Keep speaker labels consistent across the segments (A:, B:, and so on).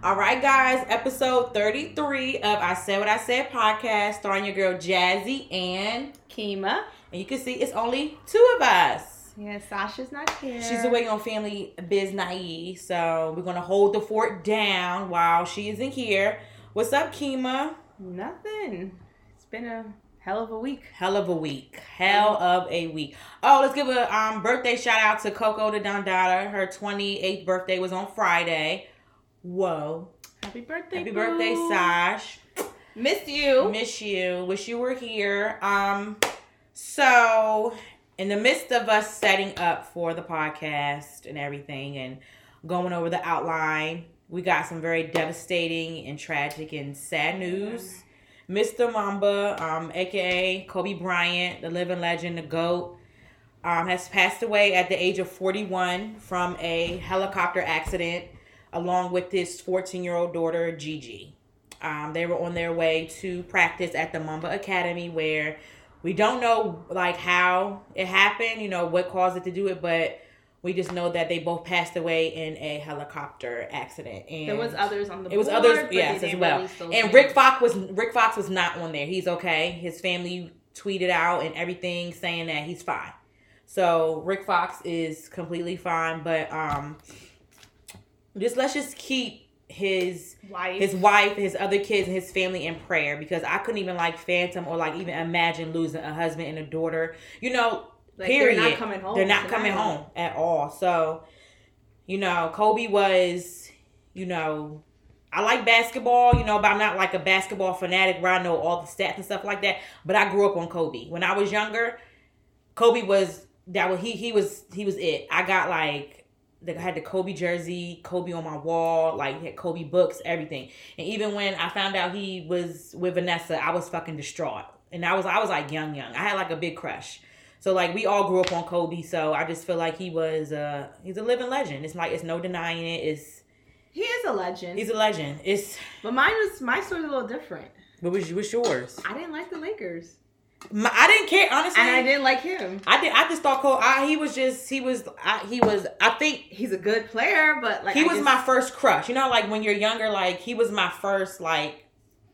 A: All right, guys, episode 33 of I Said What I Said podcast, starring your girl Jazzy and
B: Keema.
A: And you can see it's only two of us.
B: Yeah, Sasha's not here.
A: She's away on family biz naive, so we're gonna hold the fort down while she isn't here. What's up, Keema?
B: Nothing. It's been a hell of a week.
A: Hell of a week. Hell of a week. Oh, let's give a um birthday shout out to Coco the Don Dondada. Her 28th birthday was on Friday. Whoa.
B: Happy birthday.
A: Happy
B: boo.
A: birthday, Sash.
B: Miss you.
A: Miss you. Wish you were here. Um so in the midst of us setting up for the podcast and everything and going over the outline, we got some very devastating and tragic and sad news. Mr. Mamba, um, aka Kobe Bryant, the living legend, the GOAT, um, has passed away at the age of 41 from a helicopter accident along with his 14 year old daughter, Gigi. Um, they were on their way to practice at the Mamba Academy where we don't know like how it happened, you know, what caused it to do it, but we just know that they both passed away in a helicopter accident. And
B: There was others on the
A: it was others, yes, as well. And. Rick Fox was Rick Fox was not on there. He's okay. His family tweeted out and everything saying that he's fine. So Rick Fox is completely fine, but um, just let's just keep his
B: wife.
A: his wife, his other kids, and his family in prayer because I couldn't even like phantom or like even imagine losing a husband and a daughter. You know,
B: Like,
A: period.
B: They're not coming home.
A: They're not
B: tonight.
A: coming home at all. So, you know, Kobe was, you know, I like basketball, you know, but I'm not like a basketball fanatic where I know all the stats and stuff like that. But I grew up on Kobe. When I was younger, Kobe was that was he he was he was it. I got like I had the Kobe jersey, Kobe on my wall, like had Kobe books, everything. And even when I found out he was with Vanessa, I was fucking distraught. And I was I was like young, young. I had like a big crush. So like we all grew up on Kobe, so I just feel like he was uh he's a living legend. It's like it's no denying it. It's
B: He is a legend.
A: he's a legend. It's
B: but mine was my story's a little different.
A: what was what's yours?
B: I didn't like the Lakers,
A: My, I didn't care honestly.
B: and I didn't like him.
A: I did. I just thought Cole. I, he was just. He was. I, he was. I think
B: He's a good player, but like
A: he
B: I
A: was
B: just-
A: my first crush. You know, like when you're younger, like he was my first like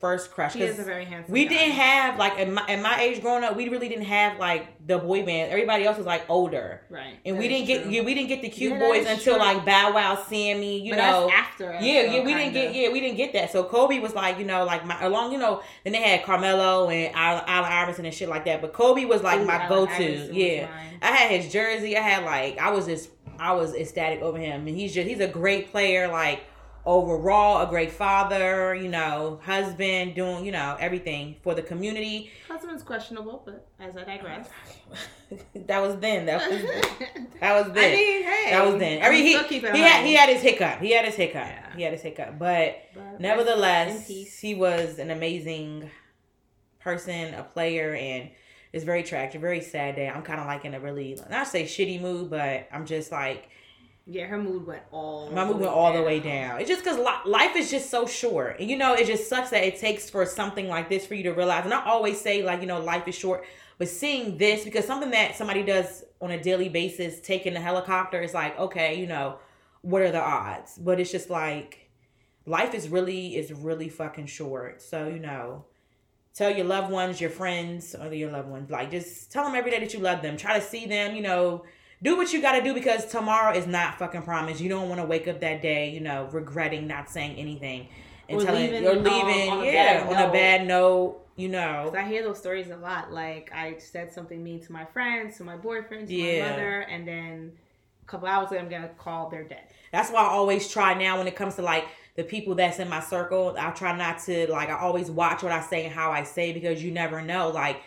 A: first crush.
B: He is a very handsome.
A: we
B: guy.
A: didn't have like at my, at my age growing up, we really didn't have like the boy band. Everybody else was like older,
B: right,
A: and
B: That
A: we didn't get
B: true.
A: yeah, we didn't get the cute
B: Yeah,
A: boys until
B: true.
A: like Bow Wow, Sammy. You
B: but
A: know,
B: after. us,
A: yeah,
B: though,
A: yeah, we didn't get yeah, we didn't get that. So Kobe was like, you know, like my along, you know, then they had Carmelo and Allen Iverson and shit like that. But Kobe was like
B: Ooh,
A: my go to. Yeah. I had his jersey. I had like I was just I was ecstatic over him, and he's just he's a great player. Like overall, a great father. You know, husband, doing you know everything for the community.
B: Husband's questionable, but as I digress.
A: that was then. That was that was then.
B: I mean, hey,
A: that was then. Every
B: I'm
A: he he had he had his hiccup. He had his hiccup.
B: Yeah.
A: He had his hiccup. But
B: But
A: nevertheless, he was an amazing person, a player, and it's very tragic, very sad day. I'm kind of like in a really not say shitty mood, but I'm just like
B: Yeah, her mood went all.
A: my mood went all the way down. It's just because li- life is just so short, and you know, it just sucks that it takes for something like this for you to realize. And I always say like you know, life is short, but seeing this because something that somebody does on a daily basis, taking a helicopter, is like okay, you know, what are the odds? But it's just like life is really is really fucking short. So you know. Tell your loved ones, your friends, or your loved ones, like just tell them every day that you love them. Try to see them, you know, do what you got to do because tomorrow is not fucking promised. You don't want to wake up that day, you know, regretting not saying anything and
B: Or
A: telling
B: leaving,
A: or
B: um,
A: leaving,
B: on
A: yeah, on a bad note. You know,
B: I hear those stories a lot. Like I said something mean to my friends, to my boyfriend, to
A: Yeah.
B: my mother, and then a couple hours later I'm gonna call they're dead.
A: that's why I always try now when it comes to like the people that's in my circle. I try not to like. I always watch what I say and how I say because you never know. Like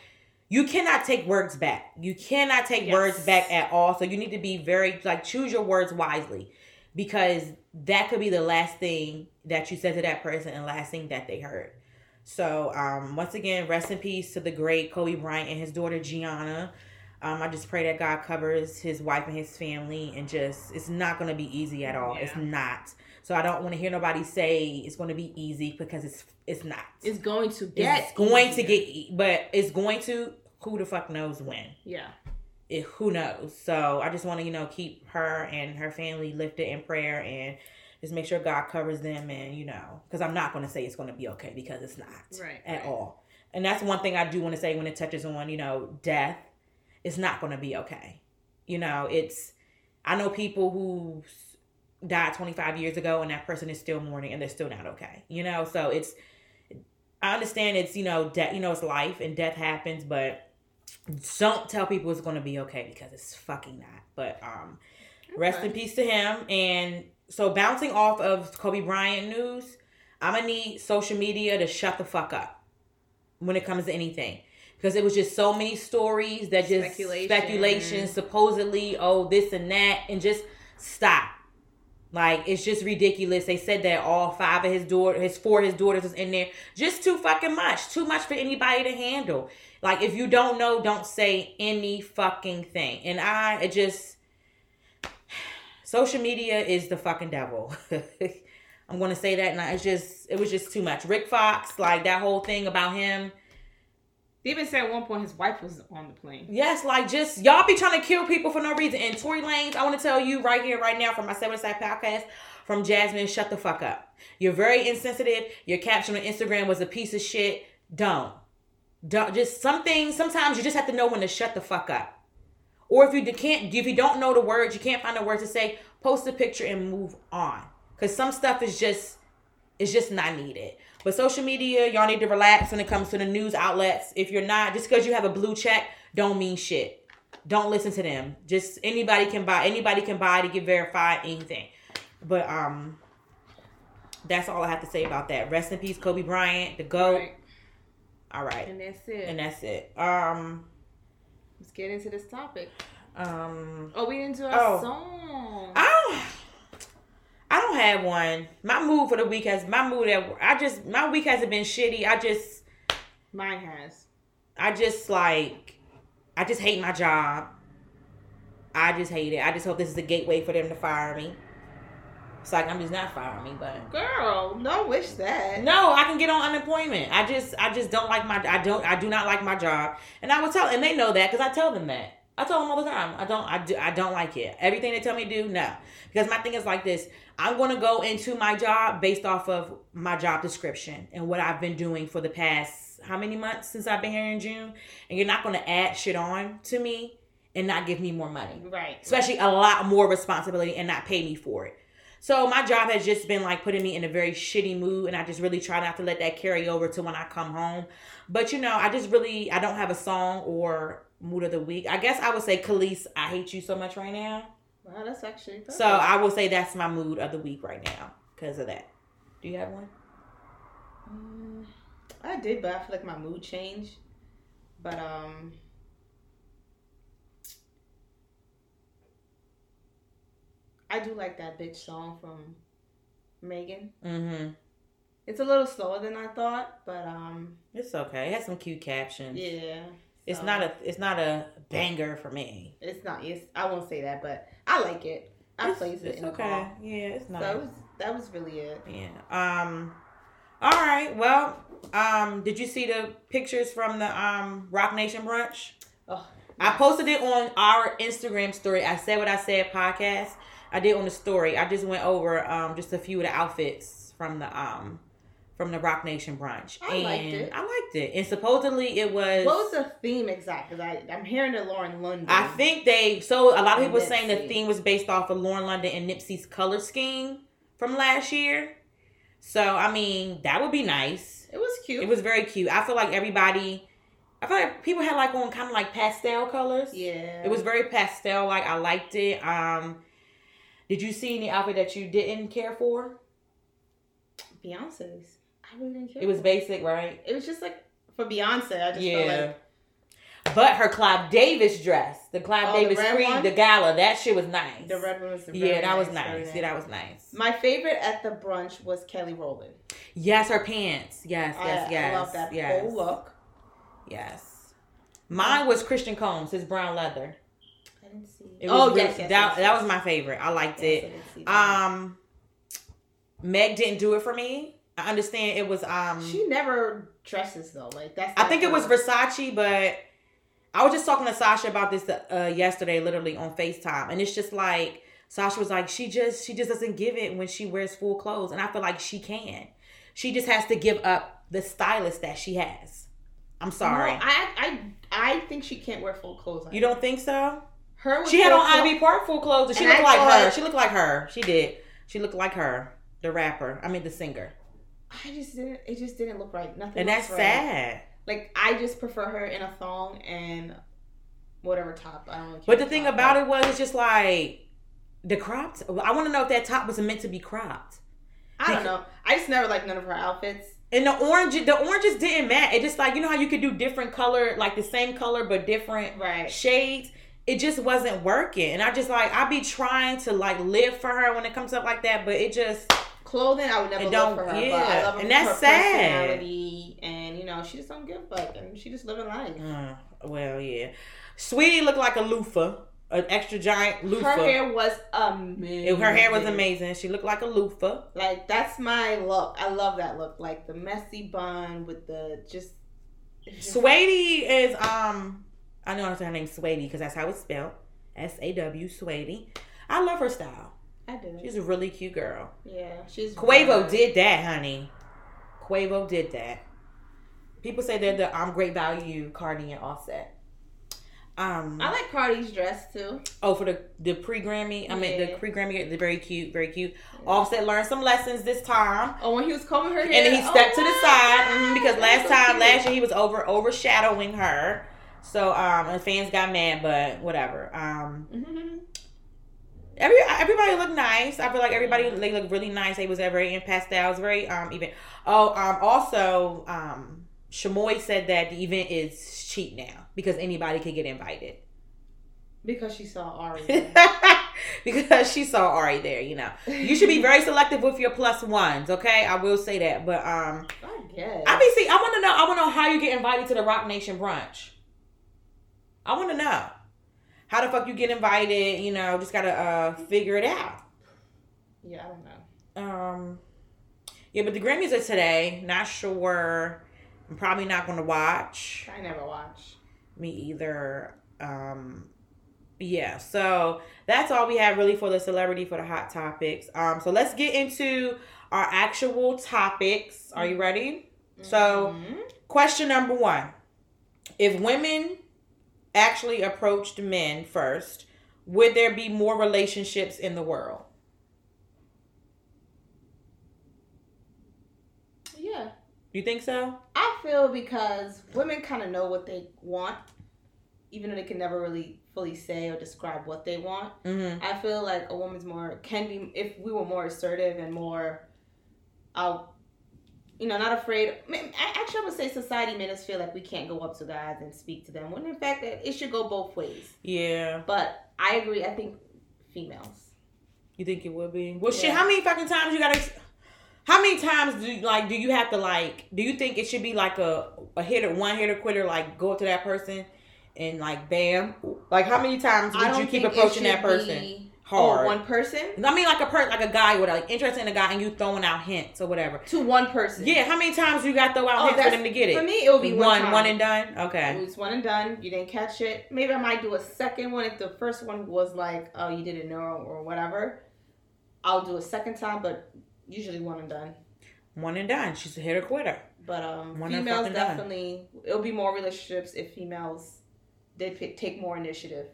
A: you cannot take words back. You cannot take
B: Yes.
A: words back at all. So you need to be very like choose your words wisely because that could be the last thing that you said to that person and last thing that they heard. So um once again, rest in peace to the great Kobe Bryant and his daughter Gianna. Um, I just pray that God covers his wife and his family and just it's not gonna be easy at all. It's not. So I don't want to hear nobody say it's going to be easy because it's it's not.
B: It's going to get.
A: It's going to get, but it's going to. Who the fuck knows when?
B: Yeah.
A: It, who knows? So I just want to you know keep her and her family lifted in prayer and just make sure God covers them, and you know, because I'm not going to say it's going to be okay because it's not
B: Right,
A: at
B: right.
A: all. And that's one thing I do want to say when it touches on, you know, death. It's not going to be okay. You know, it's. I know people who died 25 years ago, and that person is still mourning, and they're still not okay. You know, so it's. I understand it's you know death. You know, it's life, and death happens, but don't tell people it's going to be okay because it's fucking not. But um, rest in peace to him. And so bouncing off of Kobe Bryant news, I'm gonna need social media to shut the fuck up when it comes to anything. Because it was just so many stories that just
B: Speculation.
A: speculation, supposedly, oh, this and that, and just stop. Like it's just ridiculous. They said that all five of his daughter, his four of his daughters was in there. Just too fucking much. Too much for anybody to handle. Like if you don't know, don't say any fucking thing. And I it just social media is the fucking devil. I'm gonna say that, and I- it's just it was just too much. Rick Fox, like that whole thing about him.
B: Even said at one point his wife was on the plane.
A: Yes, like just y'all be trying to kill people for no reason. And Tory Lanez, I want to tell you right here, right now, from my Seven Side podcast, from Jasmine, shut the fuck up. You're very insensitive. Your caption on Instagram was a piece of shit. Don't. Don't just something. Sometimes you just have to know when to shut the fuck up. Or if you can't, if you don't know the words, you can't find the words to say. Post a picture and move on. Cause some stuff is just, it's just not needed. But social media, y'all need to relax when it comes to the news outlets. If you're not, just because you have a blue check, don't mean shit. Don't listen to them. Just anybody can buy. Anybody can buy to get verified anything. But um, that's all I have to say about that. Rest in peace, Kobe Bryant, the goat.
B: Right.
A: All right,
B: And that's it.
A: and that's it. Um,
B: Let's get into this topic.
A: um,
B: Oh, we didn't do our
A: Oh.
B: song.
A: I. I don't have one. My mood for the week has my mood at I just my week hasn't been shitty. I just
B: Mine has.
A: I just like I just hate my job. I just hate it. I just hope this is a gateway for them to fire me. It's like I'm just not firing me, but
B: Girl, don't wish that.
A: no, I can get on unemployment. I just I just don't like my I don't I do not like my job, and I would tell and they know that because I tell them that. I tell them all the time. I don't I do I don't like it. Everything they tell me to do, no. Because my thing is like this. I'm gonna go into my job based off of my job description and what I've been doing for the past how many months since I've been here in June, and you're not gonna add shit on to me and not give me more money
B: Right.
A: especially a lot more responsibility and not pay me for it. So my job has just been like putting me in a very shitty mood and I just really try not to let that carry over to when I come home. But you know, I just really I don't have a song or mood of the week. I guess I would say Kelis, I hate you so much right now.
B: Wow, that's actually
A: So I will say that's my mood of the week right now because of that. Do you have one?
B: Mm, I did, but I feel like my mood changed. But um I do like that bitch song from Megan.
A: Mm-hmm.
B: It's a little slower than I thought, but um
A: It's okay. It has some cute captions.
B: yeah.
A: It's
B: so-
A: not a it's not a banger for me.
B: it's not it's I won't say that, but I like it. I
A: It's-
B: plays it
A: it's
B: in the
A: okay.
B: car.
A: Yeah, it's not.
B: So that was that was really it.
A: Yeah. Um. All right. Well. Um. Did you see the pictures from the um Roc Nation brunch?
B: Oh,
A: I posted it on our Instagram story. I said what I said podcast. I did on the story. I just went over um just a few of the outfits from the um from the Roc Nation brunch.
B: I
A: and
B: liked it.
A: I liked it. And supposedly it was.
B: What was the theme exactly? I I'm hearing the Lauren London.
A: I think they so a lot of people were saying the theme was based off of Lauren London and Nipsey's color scheme from last year. So I mean that would be nice.
B: it was cute.
A: It was very cute. I feel like everybody, I feel like people had like on kind of like pastel colors.
B: yeah.
A: It was very pastel. Like I liked it. Um, did you see any outfit that you didn't care for?
B: Beyonce's. I really didn't care.
A: It was basic, right?
B: It was just like for Beyonce. I just felt
A: Yeah.
B: like
A: But her Clive Davis dress, the Clive
B: Oh,
A: Davis
B: red
A: Creed,
B: one?
A: the gala, that shit was nice.
B: the red one was
A: yeah, that was
B: very
A: nice. Yeah, that was nice.
B: My favorite at the brunch was Kelly Rowland.
A: Yes, her pants. Yes, yes,
B: I,
A: yes.
B: I love that
A: yes,
B: whole look.
A: Yes. Mine was Christian Combs, his brown leather.
B: I didn't see.
A: It
B: oh
A: really-
B: yes, yes,
A: that
B: yes,
A: that was my favorite. I liked
B: Yes,
A: it.
B: I did see that.
A: Um, Meg didn't do it for me. I understand it was um.
B: she never dresses though. Like that's.
A: I think it was. Versace, but I was just talking to Sasha about this uh, yesterday, literally on Facetime, and it's just like Sasha was like, she just she just doesn't give it when she wears full clothes, and I feel like she can. She just has to give up the stylist that she has. I'm sorry.
B: No, I I I think she can't wear full clothes. On
A: you don't think so?
B: Her
A: She had on
B: clothes-
A: Ivy Park full clothes, and she
B: And
A: looked
B: I
A: like her. She looked like her. She did. She looked like her, the rapper. I mean, the singer.
B: I just didn't. It just didn't look right. Nothing.
A: And that's
B: right.
A: sad.
B: Like I just prefer her in a thong and whatever top. I don't. Really
A: But the thing about it was, it's just like the cropped. I want to know if that top was meant to be cropped.
B: I don't know. I just never liked none of her outfits.
A: And the orange, the oranges didn't match. It just like you know how you could do different color, like the same color but different
B: Right.
A: shades. It just wasn't working, and I just like I'd be trying to like live for her when it comes up like that, but it just
B: Clothing, I would never
A: It
B: for her. But
A: yeah,
B: I love her
A: and that's
B: her
A: sad.
B: personality, and you know, she just don't give a fuck, and she just living life.
A: uh, well, yeah. Saweetie looked like a loofah, an extra giant loofah.
B: Her hair was amazing.
A: It- her hair was amazing. She looked like a loofah.
B: Like that's my look. I love that look. Like the messy bun with the just.
A: Saweetie is um I know her name Saweetie because that's how it's spelled. S A W Saweetie. I love her style.
B: I do.
A: She's a really cute girl.
B: yeah, she's.
A: Quavo
B: very-
A: did that, honey. Quavo did that. People say they're the um great value Cardi and Offset. Um
B: I like Cardi's dress too.
A: oh for the the pre Grammy. I mean the pre Grammy they're very cute, very cute. Offset learned some lessons this time.
B: Oh, when he was combing her hair,
A: And then he stepped to the
B: oh,
A: side mhm, because
B: That's
A: last
B: so
A: time,
B: cute.
A: last year he was over overshadowing her. So um, and fans got mad, but whatever. Um,
B: Mhm.
A: Every everybody looked nice. I feel like everybody they looked really nice. They was very in pastels, very um even. Oh, um, also um, Shamoy said that the event is cheap now because anybody could get invited.
B: because she saw Ari.
A: because she saw Ari there, you know. You should be very selective with your plus ones, okay? I will say that. But um
B: I guess.
A: I mean, see, I want to know. I want to know how you get invited to the Roc Nation brunch. I want to know how the fuck you get invited. You know, just gotta uh figure it out.
B: yeah, I don't know.
A: Um, yeah, but the Grammys are today. Not sure. I'm probably not to watch.
B: I never watch.
A: Me either. Um, yeah. So that's all we have really for the celebrity for the hot topics. Um, so let's get into our actual topics. Are you ready? So.
B: Mhm.
A: Question number one If women actually approached men first, would there be more relationships in the world?
B: yeah,
A: You think so?
B: I feel because women kind of know what they want, even though they can never really fully say or describe what they want.
A: Mm-hmm.
B: I feel like a woman's more can be if we were more assertive and more, out, you know, not afraid. I mean, a- Actually, I would say society made us feel like we can't go up to guys and speak to them. When in fact, that it should go both ways.
A: Yeah.
B: But I agree. I think females.
A: You think it would be? Well, shit. How many fucking times you gotta? How many times do you, like do you have to like? Do you think it should be like a a hitter, one hitter quitter? Like go up to that person and like bam. Like how many times would you keep approaching that person?
B: be,
A: Hard.
B: Oh, one person
A: I mean, like a person, like a guy with like interest in a guy, and you throwing out hints or whatever.
B: to one person.
A: Yeah, how many times you got to throw out
B: Oh,
A: hints for them to get it?
B: For me, it would be one,
A: one, one and done. Okay, it
B: was one and done. You didn't catch it. Maybe I might do a second one if the first one was like, oh, you didn't know or whatever. I'll do a second time, but usually one and done.
A: One and done. She's a hitter quitter.
B: But um,
A: One and
B: females
A: fucking done.
B: definitely. It'll be more relationships if females did take more initiative.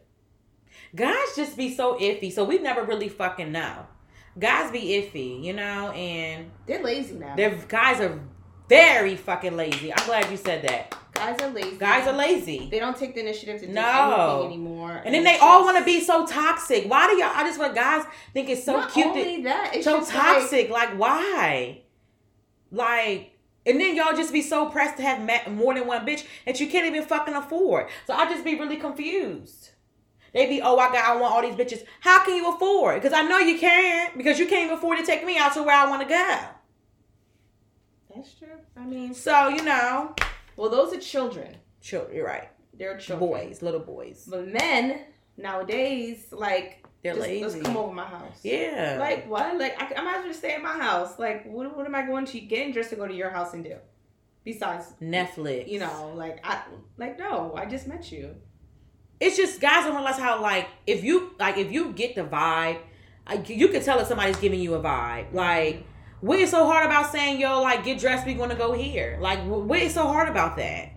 A: Guys just be so iffy, so we never really fucking know. Guys be iffy, you know, and
B: They're lazy now.
A: their guys are very fucking lazy. I'm glad you said that.
B: Guys are lazy.
A: Guys are lazy.
B: They don't take the initiative to do
A: No.
B: anything anymore.
A: And then they all want to be so toxic. Why do y'all? I just want guys think it's so
B: Not
A: cute.
B: only
A: that,
B: that, it's
A: so
B: just like-
A: toxic. Like, why? Like, and then y'all just be so pressed to have ma- more than one bitch that you can't even fucking afford. So I just be really confused. They be, oh, I got, I want all these bitches. How can you afford? Because I know you can't. Because you can't afford to take me out to where I want to go.
B: That's true. I mean,
A: So you know,
B: well, those are children.
A: children. You're right.
B: They're children.
A: Boys, little boys.
B: But men nowadays, like,
A: They're
B: just,
A: lazy.
B: let's come over my house.
A: Yeah.
B: Like what? Like I, I might as well just stay at my house. Like what? What am I going to getting dressed to go to your house and do? Besides,
A: Netflix.
B: you know, like I like no, I just met you.
A: It's just guys don't realize how like if you like if you get the vibe I, you can tell if somebody's giving you a vibe. Like, what is so hard about saying, yo, like, get dressed, we gonna go here? Like, what is so hard about that?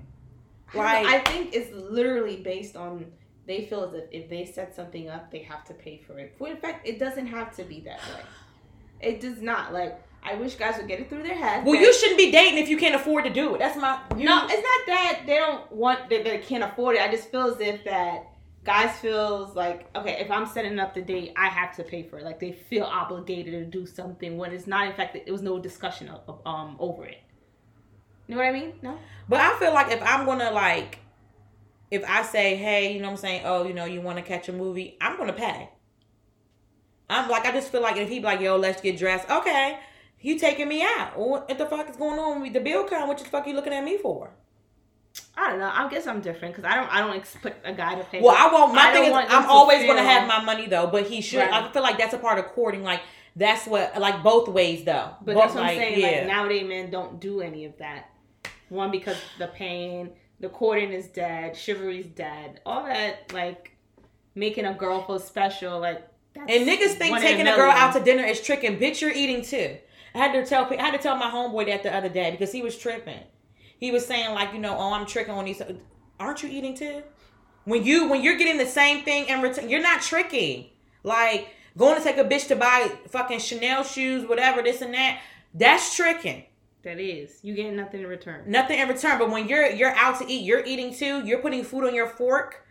B: Like, I think it's literally based on they feel as if if they set something up, they have to pay for it. For in fact, it doesn't have to be that way. It does not. Like, I wish guys would get it through their head.
A: Well, you shouldn't be dating if you can't afford to do it. That's my. You,
B: No, it's not that they don't want that they can't afford it. I just feel as if that guys feels like okay, if I'm setting up the date, I have to pay for it. Like they feel obligated to do something when it's not. In fact, that it was no discussion of, of, um over it. You know what I mean? No.
A: But I feel like if I'm gonna like, if I say, hey, you know what I'm saying? Oh, you know, you want to catch a movie? I'm gonna pay. I'm like, I just feel like if he be like, yo, let's get dressed. Okay, you taking me out? What the fuck is going on? with The bill come. What the fuck you looking at me for?
B: I don't know. I guess I'm different because I don't. I don't expect a guy to pay.
A: Well, I won't. My
B: I
A: thing is, I'm always gonna have my money though. But he should.
B: Right.
A: I feel like that's a part of courting. Like that's what, like both ways though.
B: But
A: Both,
B: that's what
A: like,
B: I'm saying.
A: Yeah.
B: Like nowadays, men don't do any of that. One because the pain, the courting is dead, chivalry's dead. All that like making a girl feel special, like. That's
A: And niggas think taking a girl out to dinner is tricking. Bitch, you're eating too. I had to tell I had to tell my homeboy that the other day because he was tripping. He was saying like, you know, oh, I'm tricking on these. Aren't you eating too? When you when you're getting the same thing in return, you're not tricking. Like going to take a bitch to buy fucking Chanel shoes, whatever, this and that. That's tricking.
B: That is, you getting nothing in return.
A: Nothing in return. But when you're you're out to eat, you're eating too. You're putting food on your fork.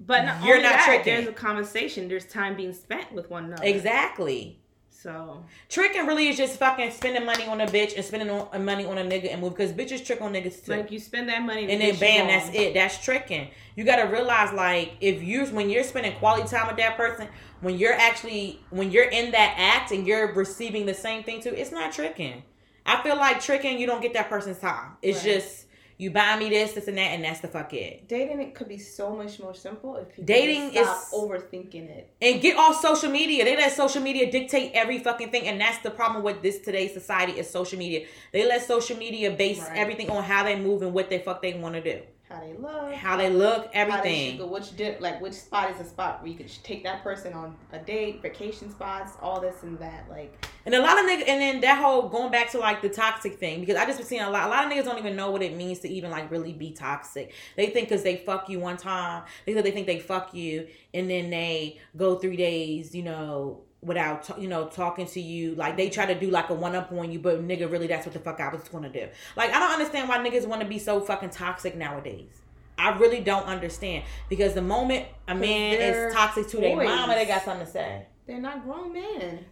B: But not
A: You're not
B: that,
A: tricking.
B: There's a conversation. There's time being spent with one another.
A: Exactly.
B: So
A: Tricking really is just fucking spending money on a bitch and spending on, uh, money on a nigga and move because bitches trick on niggas too.
B: like you spend that money,
A: and then bam, that's it. That's tricking. You gotta realize like if you when you're spending quality time with that person, when you're actually when you're in that act and you're receiving the same thing too, it's not tricking. I feel like tricking, you don't get that person's time. It's
B: Right.
A: just you buy me this, this and that, and that's the fuck it.
B: Dating it could be so much more simple if people
A: Dating
B: Dating stop
A: is-
B: overthinking it.
A: And get off social media. They let social media dictate every fucking thing, and that's the problem with this today's society is social media. They let social media base
B: Right.
A: everything on how they move and what they fuck they want to do,
B: How they look,
A: how they look,
B: they
A: everything.
B: go, which di- like which spot is a spot where you could take that person on a date, vacation spots, all this and that. Like
A: And a lot of niggas, and then that whole going back to like the toxic thing, because I just been seeing a lot. A lot of niggas don't even know what it means to even like really be toxic. They think because they fuck you one time, they they think they fuck you, and then they go three days, you know, without you know talking to you. Like they try to do like a one up on you, but nigga, really, that's what the fuck I was gonna do. Like I don't understand why niggas want to be so fucking toxic nowadays. I really don't understand because the moment a man is toxic to their mama, they got something to say
B: they're not grown men.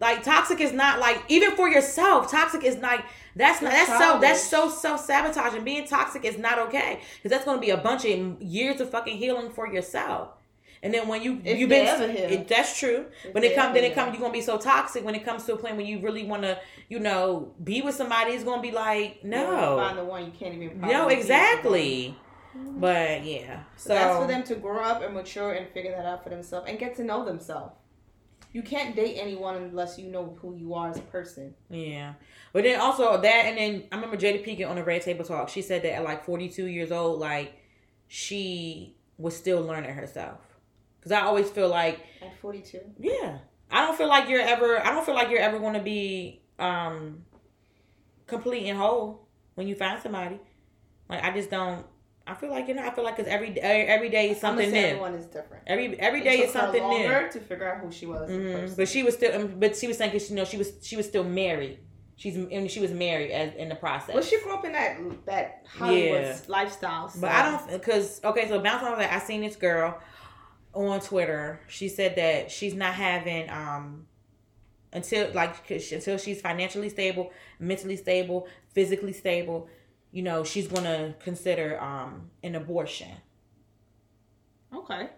A: like toxic is not like even for yourself toxic is like that's not
B: That's
A: that's so that's so self-sabotaging being toxic is not okay because that's going to be a bunch of years of fucking healing for yourself and then when you
B: If
A: you've been it, that's true
B: If
A: when it comes then it comes you're gonna be so toxic when it comes to a point when you really want to you know be with somebody it's gonna be like
B: You find
A: no
B: the one you can't even.
A: no
B: probably be with the
A: exactly
B: mm-hmm.
A: but yeah so
B: So that's for them to grow up and mature and figure that out for themselves and get to know themselves. You can't date anyone unless you know who you are as a person.
A: Yeah. But then also that, and then I remember Jada Pinkett on the Red Table Talk. She said that at like 42 years old, like she was still learning herself. Because I always feel like,
B: At 42.
A: yeah, I don't feel like you're ever, I don't feel like you're ever going to be um complete and whole when you find somebody. Like I just don't. I feel like you know. I feel like it's every every day is something new.
B: Everyone is different.
A: Every every
B: It
A: day
B: took
A: is
B: her
A: something new.
B: to figure out who she was. As a
A: hmm. But she was still, um, but she was saying because you know she was she was still married. She's and she was married as in the process.
B: Well, she grew up in that that Hollywood
A: Yeah.
B: lifestyle.
A: But I don't because okay, so bounce on that. I seen this girl on Twitter. She said that she's not having um until like until she's financially stable, mentally stable, physically stable. You know, she's gonna consider um an abortion.
B: Okay.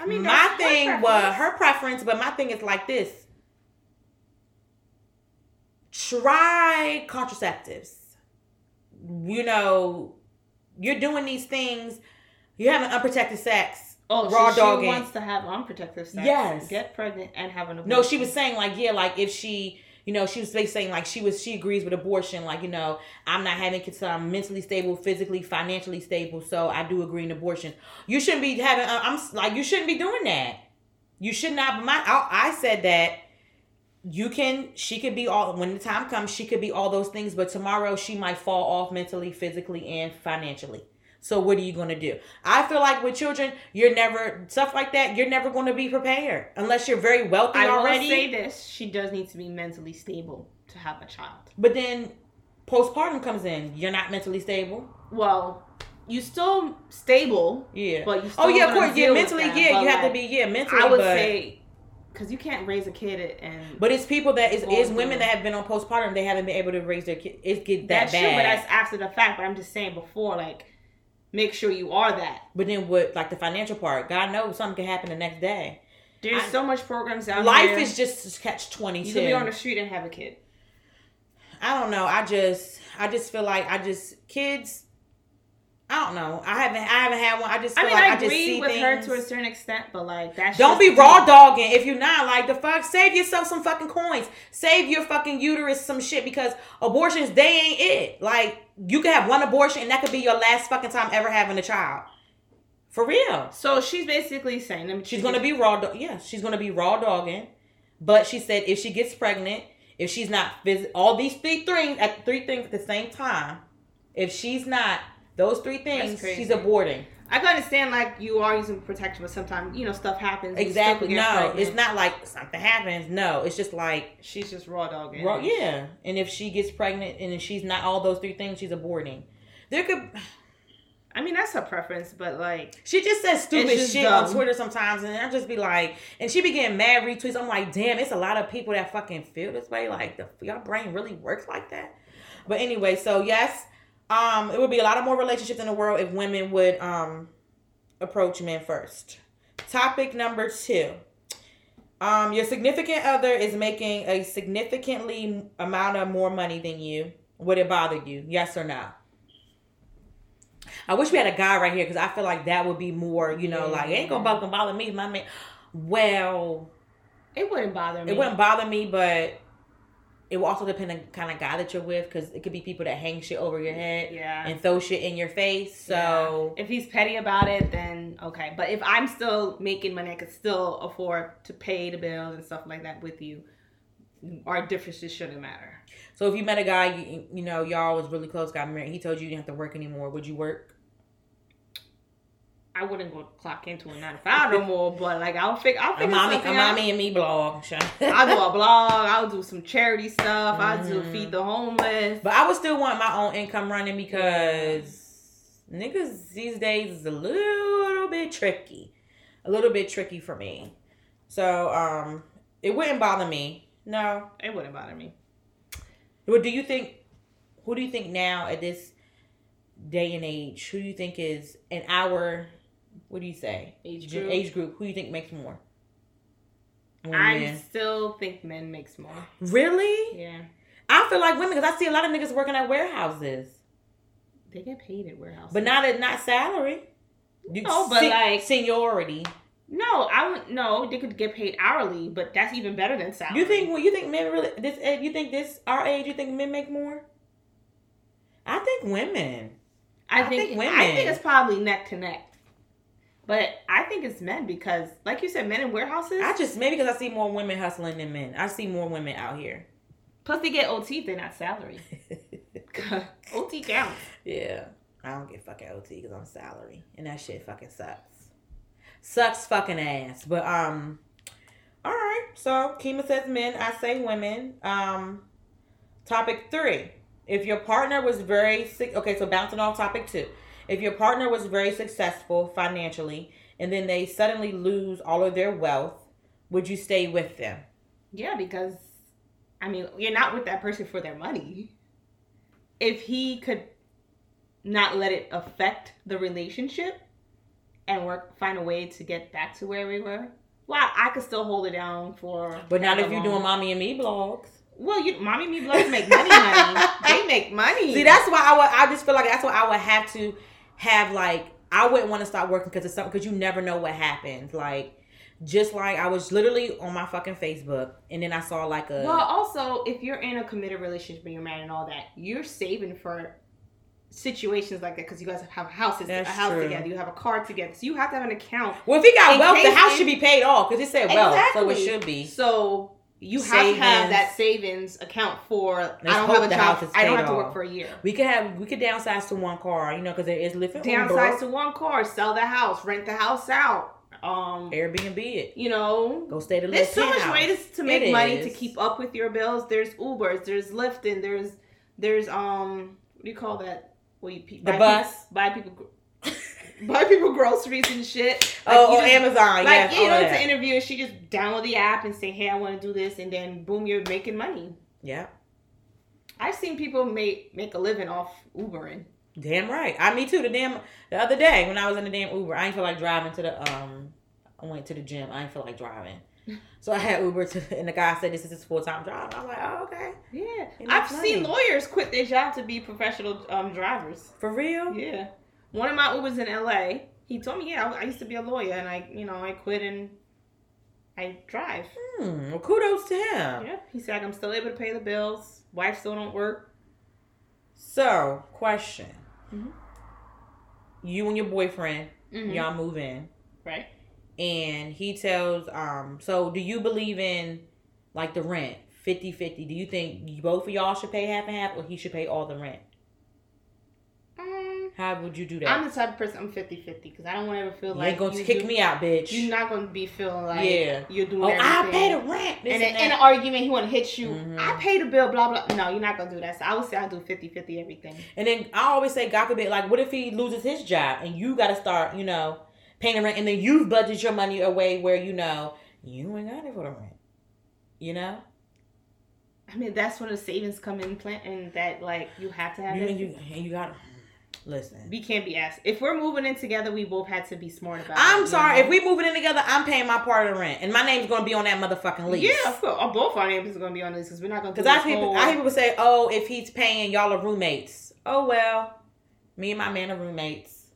B: I mean,
A: my
B: her
A: thing was her preference, but my thing is like this. Try contraceptives. You know, you're doing these things. You're having unprotected sex.
B: Oh,
A: raw
B: so she
A: dogging.
B: wants to have unprotected sex.
A: Yes.
B: Get pregnant and have an abortion.
A: No, she was saying like, yeah, like if she, you know, she was basically saying like she was she agrees with abortion. Like you know, I'm not having kids. So I'm mentally stable, physically, financially stable. So I do agree in abortion. You shouldn't be having. uh, I'm like you shouldn't be doing that. You should not. My, I, I said that you can. She could be all when the time comes. She could be all those things, but tomorrow she might fall off mentally, physically, and financially. So what are you going to do? I feel like with children, you're never stuff like that. You're never going to be prepared unless you're very wealthy
B: I
A: already.
B: will say this: she does need to be mentally stable to have a child.
A: But then postpartum comes in. You're not mentally stable.
B: Well, you still stable,
A: Yeah.
B: but you. Oh, still
A: oh yeah, of course. Yeah, mentally. Yeah, you have to be. Yeah, mentally.
B: I would
A: but,
B: say because you can't raise a kid and.
A: But it's people that is is women that have been on postpartum. They haven't been able to raise their kid. It get that
B: that's
A: bad.
B: true, but that's after the fact. But I'm just saying before, like, make sure you are that.
A: But then what? Like the financial part. God knows something can happen the next day.
B: There's
A: I-
B: so much programs out
A: there.
B: Life
A: is just catch twenty
B: you can be on the street and have a kid.
A: I don't know. I just I just feel like I just kids. I don't know. I haven't I haven't had one. I just
B: I mean,
A: like
B: I
A: I,
B: agree with
A: things.
B: her to a certain extent, but like that's
A: Don't be raw dogging if you're not like the fuck. Save yourself some fucking coins. Save your fucking uterus some shit because abortions they ain't it. Like you could have one abortion and that could be your last fucking time ever having a child. For real.
B: So she's basically saying, let me
A: She's gonna be raw. Do- yeah, she's gonna be raw dogging. But she said if she gets pregnant, if she's not visit all these three things at three things at the same time, if she's not those three things, she's aborting.
B: I can understand like you are using protection, but sometimes you know stuff happens.
A: Exactly. No,
B: pregnant.
A: it's not like something happens. No, it's just like
B: She's just raw dogging.
A: raw. Yeah, and if she gets pregnant and she's not all those three things, she's aborting. There could.
B: I mean that's her preference, but like
A: She just says stupid
B: just
A: shit on. Twitter sometimes, and I just be like, and she be getting mad retweets. I'm like, damn, it's a lot of people that fucking feel this way. Like, the your brain really works like that. But anyway, so yes, um, it would be a lot of more relationships in the world if women would um approach men first. Topic number two. Um, your significant other is making a significantly amount of more money than you. Would it bother you? Yes or no? I wish we had a guy right here because I feel like that would be more, you know, like it ain't gonna fucking bother me, my man. Well,
B: it wouldn't bother me.
A: it wouldn't bother me, but it will also depend on the kind of guy that you're with because it could be people that hang shit over your head
B: Yeah.
A: and throw shit in your face. So
B: if he's petty about it, then okay. But if I'm still making money, I could still afford to pay the bills and stuff like that with you. Our differences shouldn't matter.
A: so if you met a guy, you, you know, y'all was really close, got married, he told you you didn't have to work anymore. Would you work?
B: I wouldn't go clock into a nine to five no more, but like I'll figure I'll
A: A
B: figure
A: mommy, a
B: something out.
A: mommy and me blog.
B: I'll do a blog. I'll do some charity stuff. I'll do feed the homeless.
A: But I would still want my own income running because niggas these days is a little bit tricky. A little bit tricky for me. So, um, it wouldn't bother me. No.
B: It wouldn't bother me.
A: What do you think who do you think now at this day and age, who do you think is in our what do you say?
B: Age group.
A: Age group, who do you think makes more?
B: I still think men makes more.
A: Really?
B: Yeah,
A: I feel like women because I see a lot of niggas working at warehouses.
B: they get paid at warehouses.
A: But not at not salary. You
B: No, but
A: se-
B: like-
A: seniority.
B: no, I would no. They could get paid hourly, but that's even better than salary.
A: You think? Well, you think men really this? eh, You think this our age? You think men make more? I think women.
B: I
A: I
B: think,
A: think women.
B: I think it's probably neck to neck. But I think it's men because, like you said, men in warehouses.
A: I just maybe because I see more women hustling than men. I see more women out here.
B: plus, they get OT they're not salary. OT counts.
A: yeah, I don't get fucking OT because I'm salary, and that shit fucking sucks. Sucks fucking ass. But um, all right. So Keema says men. I say women. Um, topic three. If your partner was very sick, okay, so bouncing off topic two. If your partner was very successful financially and then they suddenly lose all of their wealth, would you stay with them?
B: Yeah, because I mean, you're not with that person for their money. If he could not let it affect the relationship and work find a way to get back to where we were, well, I could still hold it down for.
A: But not if you're doing mommy and me blogs.
B: Well, you, mommy, me, blogs make money, honey. They make money.
A: See, that's why I would. I just feel like that's why I would have to have like I wouldn't want to stop working because it's something because you never know what happens. Like just like I was literally on my fucking Facebook and then I saw like a
B: Well, also, if you're in a committed relationship and you're married and all that, you're saving for situations like that because you guys have houses,
A: That's
B: a house
A: true.
B: together, you have a car together, so you have to have an account.
A: Well, if he got wealth, the house should be paid off because it said wealth, so it should be.
B: So you have to have that savings account for.
A: Let's
B: I don't have a
A: the
B: job.
A: house
B: I don't have to work
A: off.
B: for a year.
A: We could have we could downsize to one car, you know, because there is living
B: Downsize to one car, sell the house, rent the house out. Um,
A: Airbnb it.
B: you know,
A: Go stay the
B: There's so much ways to make
A: It
B: money to keep up with your bills. There's Ubers, there's Lyft, and there's there's um what do you call that? Well, you pe-
A: The
B: buy
A: bus?
B: people, buy people buy people groceries and shit.
A: Oh,
B: you
A: on
B: just-
A: Amazon,
B: Like
A: yes,
B: you know, an interview, and she just download the app and say, "Hey, I want to do this," and then boom, you're making money.
A: Yeah,
B: I've seen people make make a living off Ubering.
A: damn right. I me too. The damn the other day when I was in the damn Uber, I didn't feel like driving to the um. I went to the gym. I didn't feel like driving, so I had Uber to, and the guy said this is his full time job. I'm like, oh okay,
B: Yeah, I've
A: that's
B: seen lawyers quit their job to be professional um, drivers.
A: for real.
B: Yeah. One of my Ubers in LA, he told me, yeah, I, used to be a lawyer and I, you know, I quit and I drive.
A: Hmm. Well, kudos to him.
B: Yeah. He said, I'm still able to pay the bills. Wife still don't work.
A: So, question:
B: Mhm.
A: You and your boyfriend,
B: Mhm.
A: y'all move in.
B: Right.
A: and he tells um so do you believe in like the rent 50-50 do you think both of y'all should pay half and half or he should pay all the rent how would you do that
B: I'm the type of person, I'm 50 50 because I don't want to ever feel
A: you
B: like
A: ain't gonna
B: you
A: kick
B: do-
A: me out bitch
B: You're not going to be feeling like
A: Yeah.
B: you're doing
A: oh i pay the rent
B: and
A: and,
B: in, an argument, he want to hit you.
A: Mhm.
B: I pay the bill, blah, blah. No, you're not going to do that. So I would say I do 50 50 everything.
A: and then i always say god forbid like what if he loses his job and you gotta start you know paying the rent and then you've budgeted your money away where you know you ain't got it for the rent you know
B: I mean, that's when the savings come in, plan- and that, like, you have to have
A: you and you and you gotta listen
B: We can't be asked. If we're moving in together, we both had to be smart about it.
A: I'm
B: you
A: sorry.
B: know?
A: If we moving in together, I'm paying my part of the rent, and my name's gonna be on that motherfucking lease.
B: Yeah, of course. Oh, both our names are going to be on this because we're not going to
A: Because I people,
B: whole-
A: I hear people say, "Oh, if he's paying, y'all are roommates." Oh well, me and my man are roommates.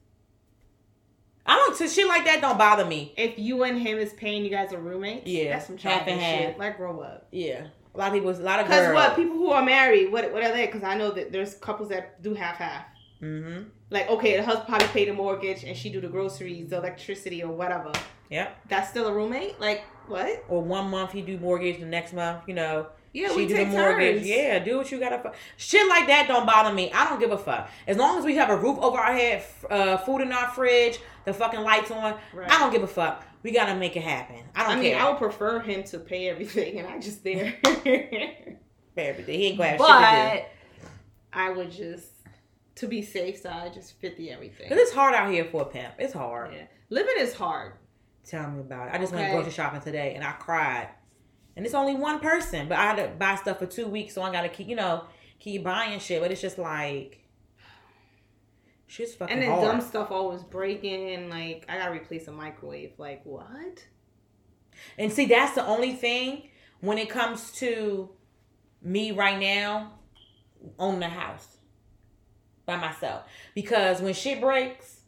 A: I don't. So shit like that don't bother me.
B: If you and him is paying, you guys are roommates.
A: Yeah,
B: that's some
A: half and
B: childish shit.
A: half.
B: Like grow up.
A: Yeah, a lot of people, a lot of
B: Because what people who are married, what what are they? Because I know that there's couples that do half half.
A: Mm-hmm.
B: Like okay, the husband probably paid the mortgage and she do the groceries, the electricity, or whatever.
A: Yeah.
B: That's still a roommate. Like what?
A: Or one month he do mortgage, the next month, you know,
B: Yeah,
A: she
B: we
A: do
B: take
A: the mortgage.
B: turns.
A: Yeah, do what you gotta. fu- Shit like that don't bother me. I don't give a fuck. As long as we have a roof over our head, f- uh, food in our fridge, the fucking lights on,
B: Right.
A: I don't give a fuck. We gotta make it happen. I don't
B: I mean,
A: care.
B: I would prefer him to pay everything, and I just there.
A: For everything. He ain't gonna have shit to do.
B: but I would just to be safe side, just fifty everything.
A: Cause it's hard out here for a pimp. It's hard.
B: Yeah. Living is hard.
A: Tell me about it. I just went grocery shopping today and I cried. And it's only one person, but I had to buy stuff for two weeks, so I gotta keep, you know, keep buying shit. But it's just like, shit's fucking
B: And then
A: hard.
B: dumb stuff always breaking. And like, I gotta replace a microwave. Like, what?
A: And see, that's the only thing when it comes to me right now owning a house by myself. Because when shit breaks,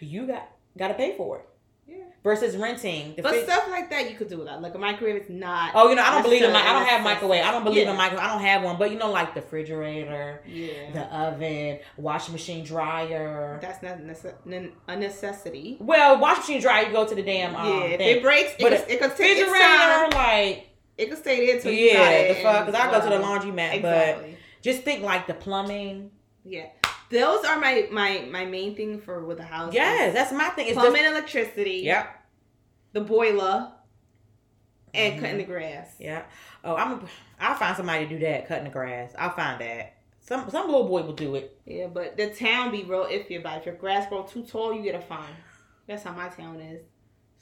A: you got gotta pay for it.
B: Yeah.
A: Versus renting. The
B: But stuff like that, you could do that. Like a microwave is not.
A: Oh, you know, I don't believe in my. I don't have microwave. I don't believe
B: Yeah.
A: in microwave. I don't have one. But you know, like the refrigerator,
B: Yeah.
A: the oven, washing machine, dryer.
B: That's not nece- a necessity.
A: Well, washing machine, dryer, you go to the damn um,
B: yeah. If
A: thing.
B: it breaks,
A: But
B: could, it could take
A: refrigerator, like
B: It could stay there till you got
A: yeah, the fuck. Because I go to the laundromat, but just think like the plumbing.
B: Yeah. Those are my my my main thing for with the house.
A: Yes, that's my thing. It's
B: plumbing,
A: just
B: electricity.
A: yep,
B: The boiler. And
A: Mhm.
B: cutting the grass.
A: yeah. Oh, I'm. I'll find somebody to do that, cutting the grass. I'll find that. Some some little boy will do it.
B: Yeah, but the town be real iffy about it. If your grass grow too tall, you get a fine. That's how my town is.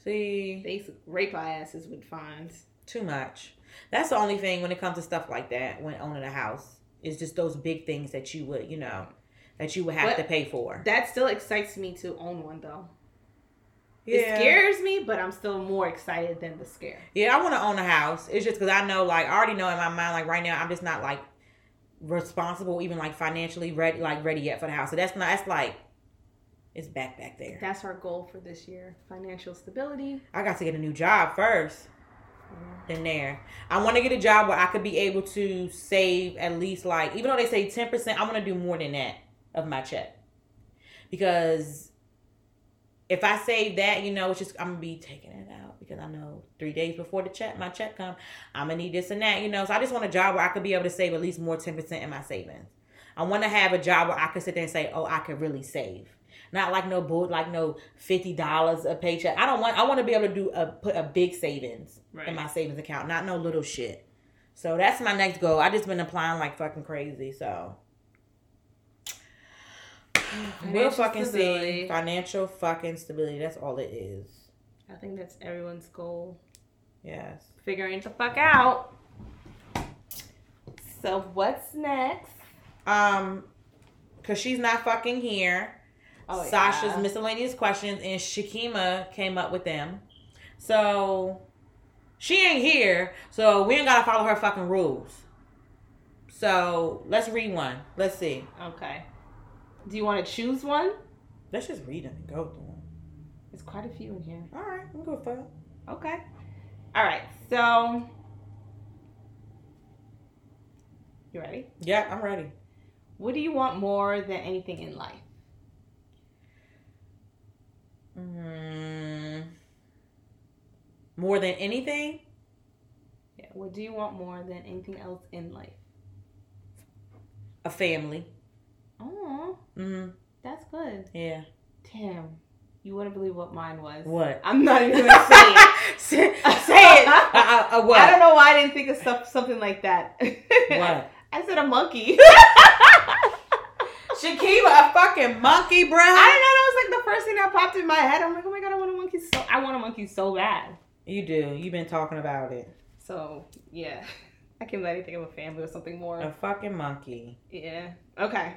A: See,
B: They rape our asses with fines.
A: too much. That's the only thing when it comes to stuff like that when owning a house. It's just those big things that you would, you know, that you would have
B: But-
A: to pay for.
B: That still excites me to own one though.
A: Yeah.
B: It scares me, but I'm still more excited than the scare.
A: Yeah, I want to own a house. It's just because I know, like, I already know in my mind, like, right now, I'm just not like responsible, even like financially ready, like ready yet for the house. So that's not. That's like, it's back back there.
B: That's our goal for this year. Financial stability.
A: I got to get a new job first. Mm-hmm. Then there, I want to get a job where I could be able to save at least like, even though they say ten percent, I want to do more than that of my check. Because if I save that, you know, it's just I'm gonna be taking it out because I know three days before the check, my check come, I'm gonna need this and that, you know. So I just want a job where I could be able to save at least more ten percent in my savings. I want to have a job where I could sit there and say, oh, I could really save. Not like no bull, like no fifty dollars a paycheck. I don't want. I want to be able to do a put a big savings
B: Right.
A: in my savings account, not no little shit. So that's my next goal. I just been applying like fucking crazy. So we'll fucking
B: stability.
A: see. Financial fucking stability. That's all it is.
B: I think that's everyone's goal.
A: Yes.
B: Figuring the fuck out. So what's next?
A: Um, cause she's not fucking here.
B: Oh,
A: Sasha's
B: yeah.
A: miscellaneous questions and Shakima came up with them. So she ain't here, so we ain't gotta follow her fucking rules. So let's read one. Let's see.
B: Okay. Do you want to choose one?
A: Let's just read them and go through them.
B: There's quite a few in here.
A: All right, I'm good for it.
B: Okay. All right. So you ready?
A: Yeah, I'm ready.
B: What do you want more than anything in life?
A: Mm, more than anything,
B: Yeah. What do you want more than anything else in life?
A: a family.
B: Oh,
A: Mm,
B: that's good.
A: yeah.
B: Damn. You wouldn't believe what mine was.
A: What?
B: I'm not even gonna say it.
A: say, say it. Uh, uh, what?
B: I don't know why I didn't think of stuff, something like that.
A: What?
B: I said a monkey.
A: Shakima, a fucking monkey, bro.
B: I didn't know that was like the first thing that popped in my head. I'm like, oh my god, I want a monkey so I want a monkey so bad.
A: You do. You've been talking about it.
B: So yeah, I can let you think of a family or something more.
A: A fucking monkey.
B: Yeah. Okay.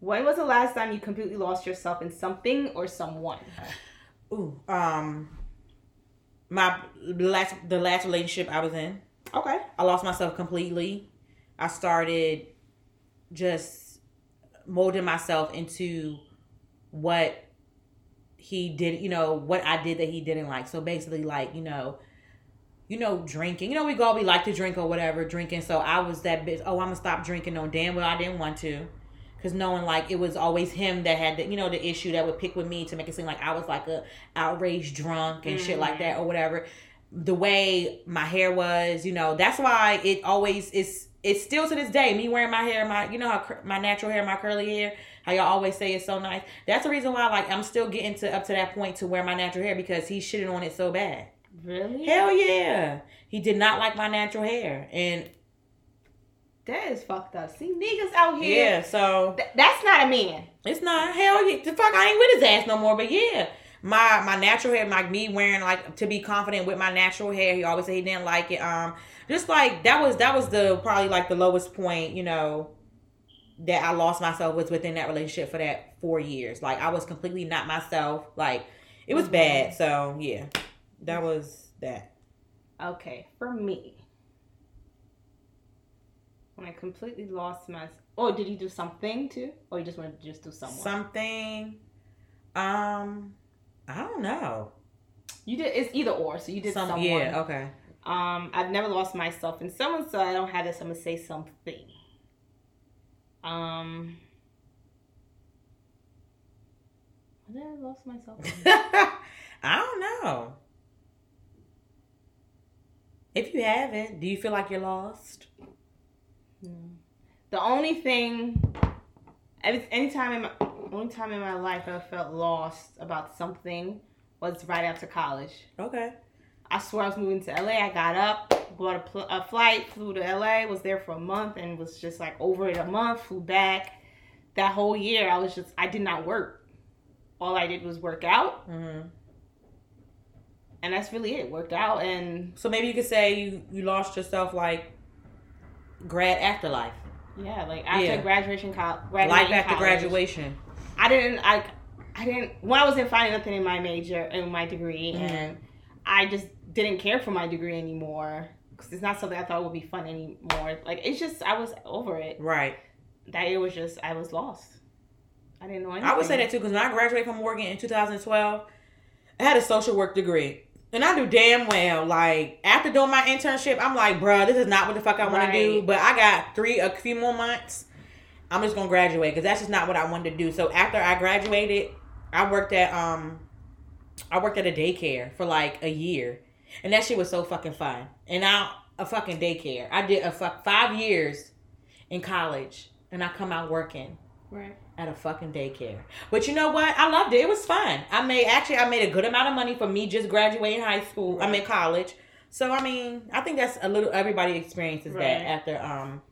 B: When was the last time you completely lost yourself in something or someone?
A: Ooh. Um. My last, the last relationship I was in,
B: Okay.
A: I lost myself completely. I started just molding myself into what he did, you know, what I did that he didn't like. So basically, like, you know, you know, drinking. You know, we go, we like to drink or whatever, drinking. So I was that bitch. Oh, I'm gonna stop drinking. No, damn well I didn't want to, because knowing like it was always him that had the, you know, the issue that would pick with me to make it seem like I was like a outraged drunk and shit like that or mm-hmm. whatever. The way my hair was, you know, that's why it always is. It's still to this day me wearing my hair, my you know how my natural hair, my curly hair. How y'all always say it's so nice. That's the reason why like I'm still getting to up to that point to wear my natural hair because he shitted on it so bad.
B: Really?
A: Hell yeah. He did not like my natural hair. And
B: That is fucked up. See, niggas out here.
A: yeah, so
B: Th- that's not a man.
A: it's not hell yeah. The fuck I ain't with his ass no more. But yeah. My my natural hair, like me wearing like to be confident with my natural hair. He always said he didn't like it. Um just like that was that was the probably like the lowest point, you know, that I lost myself was within that relationship for that four years. Like I was completely not myself. Like it was bad. So yeah. That was that.
B: Okay, for me, when I completely lost my. Oh, did you do something too, or you just wanted to just do someone?
A: Something um I don't know.
B: you did. It's either or. So you did
A: Some,
B: someone.
A: yeah, okay.
B: Um, I've never lost myself in someone, so I don't have this. I'm gonna say something. Um, when did I lost myself?
A: I don't know. If you haven't, do you feel like you're lost?
B: The only thing, every anytime in my only time in my life I felt lost about something was right after college.
A: Okay.
B: I swear I was moving to LA. I got up, bought a, pl- a flight, flew to LA, was there for a month, and was just like over it a month. Flew back. That whole year, I was just I did not work. All I did was work out,
A: hmm
B: and that's really it. Worked out, and
A: So maybe you could say you you lost yourself like grad afterlife,
B: yeah, like after
A: Yeah.
B: graduation, college,
A: life after graduation.
B: I didn't I I didn't when I wasn't finding nothing in my major in my degree
A: Mhm.
B: and I just didn't care for my degree anymore because it's not something I thought would be fun anymore. Like it's just I was over it.
A: Right.
B: That year was just I was lost. I didn't know anything.
A: I would say that too because when I graduated from Morgan in 2012, I had a social work degree. And I do damn well, like after doing my internship, I'm like, bruh, this is not what the fuck I want
B: Right.
A: to do. But I got three, a few more months, I'm just gonna graduate because that's just not what I wanted to do. So after I graduated, I worked at um, I worked at a daycare for like a year, and that shit was so fucking fun. And now a fucking daycare. I did a fuck five years in college, and I come out working
B: Right.
A: At a fucking daycare. But you know what? I loved it. It was fun. I made actually I made a good amount of money for me just graduating high school. I'm in college. So I mean, I think that's a little everybody experiences
B: Right.
A: that after um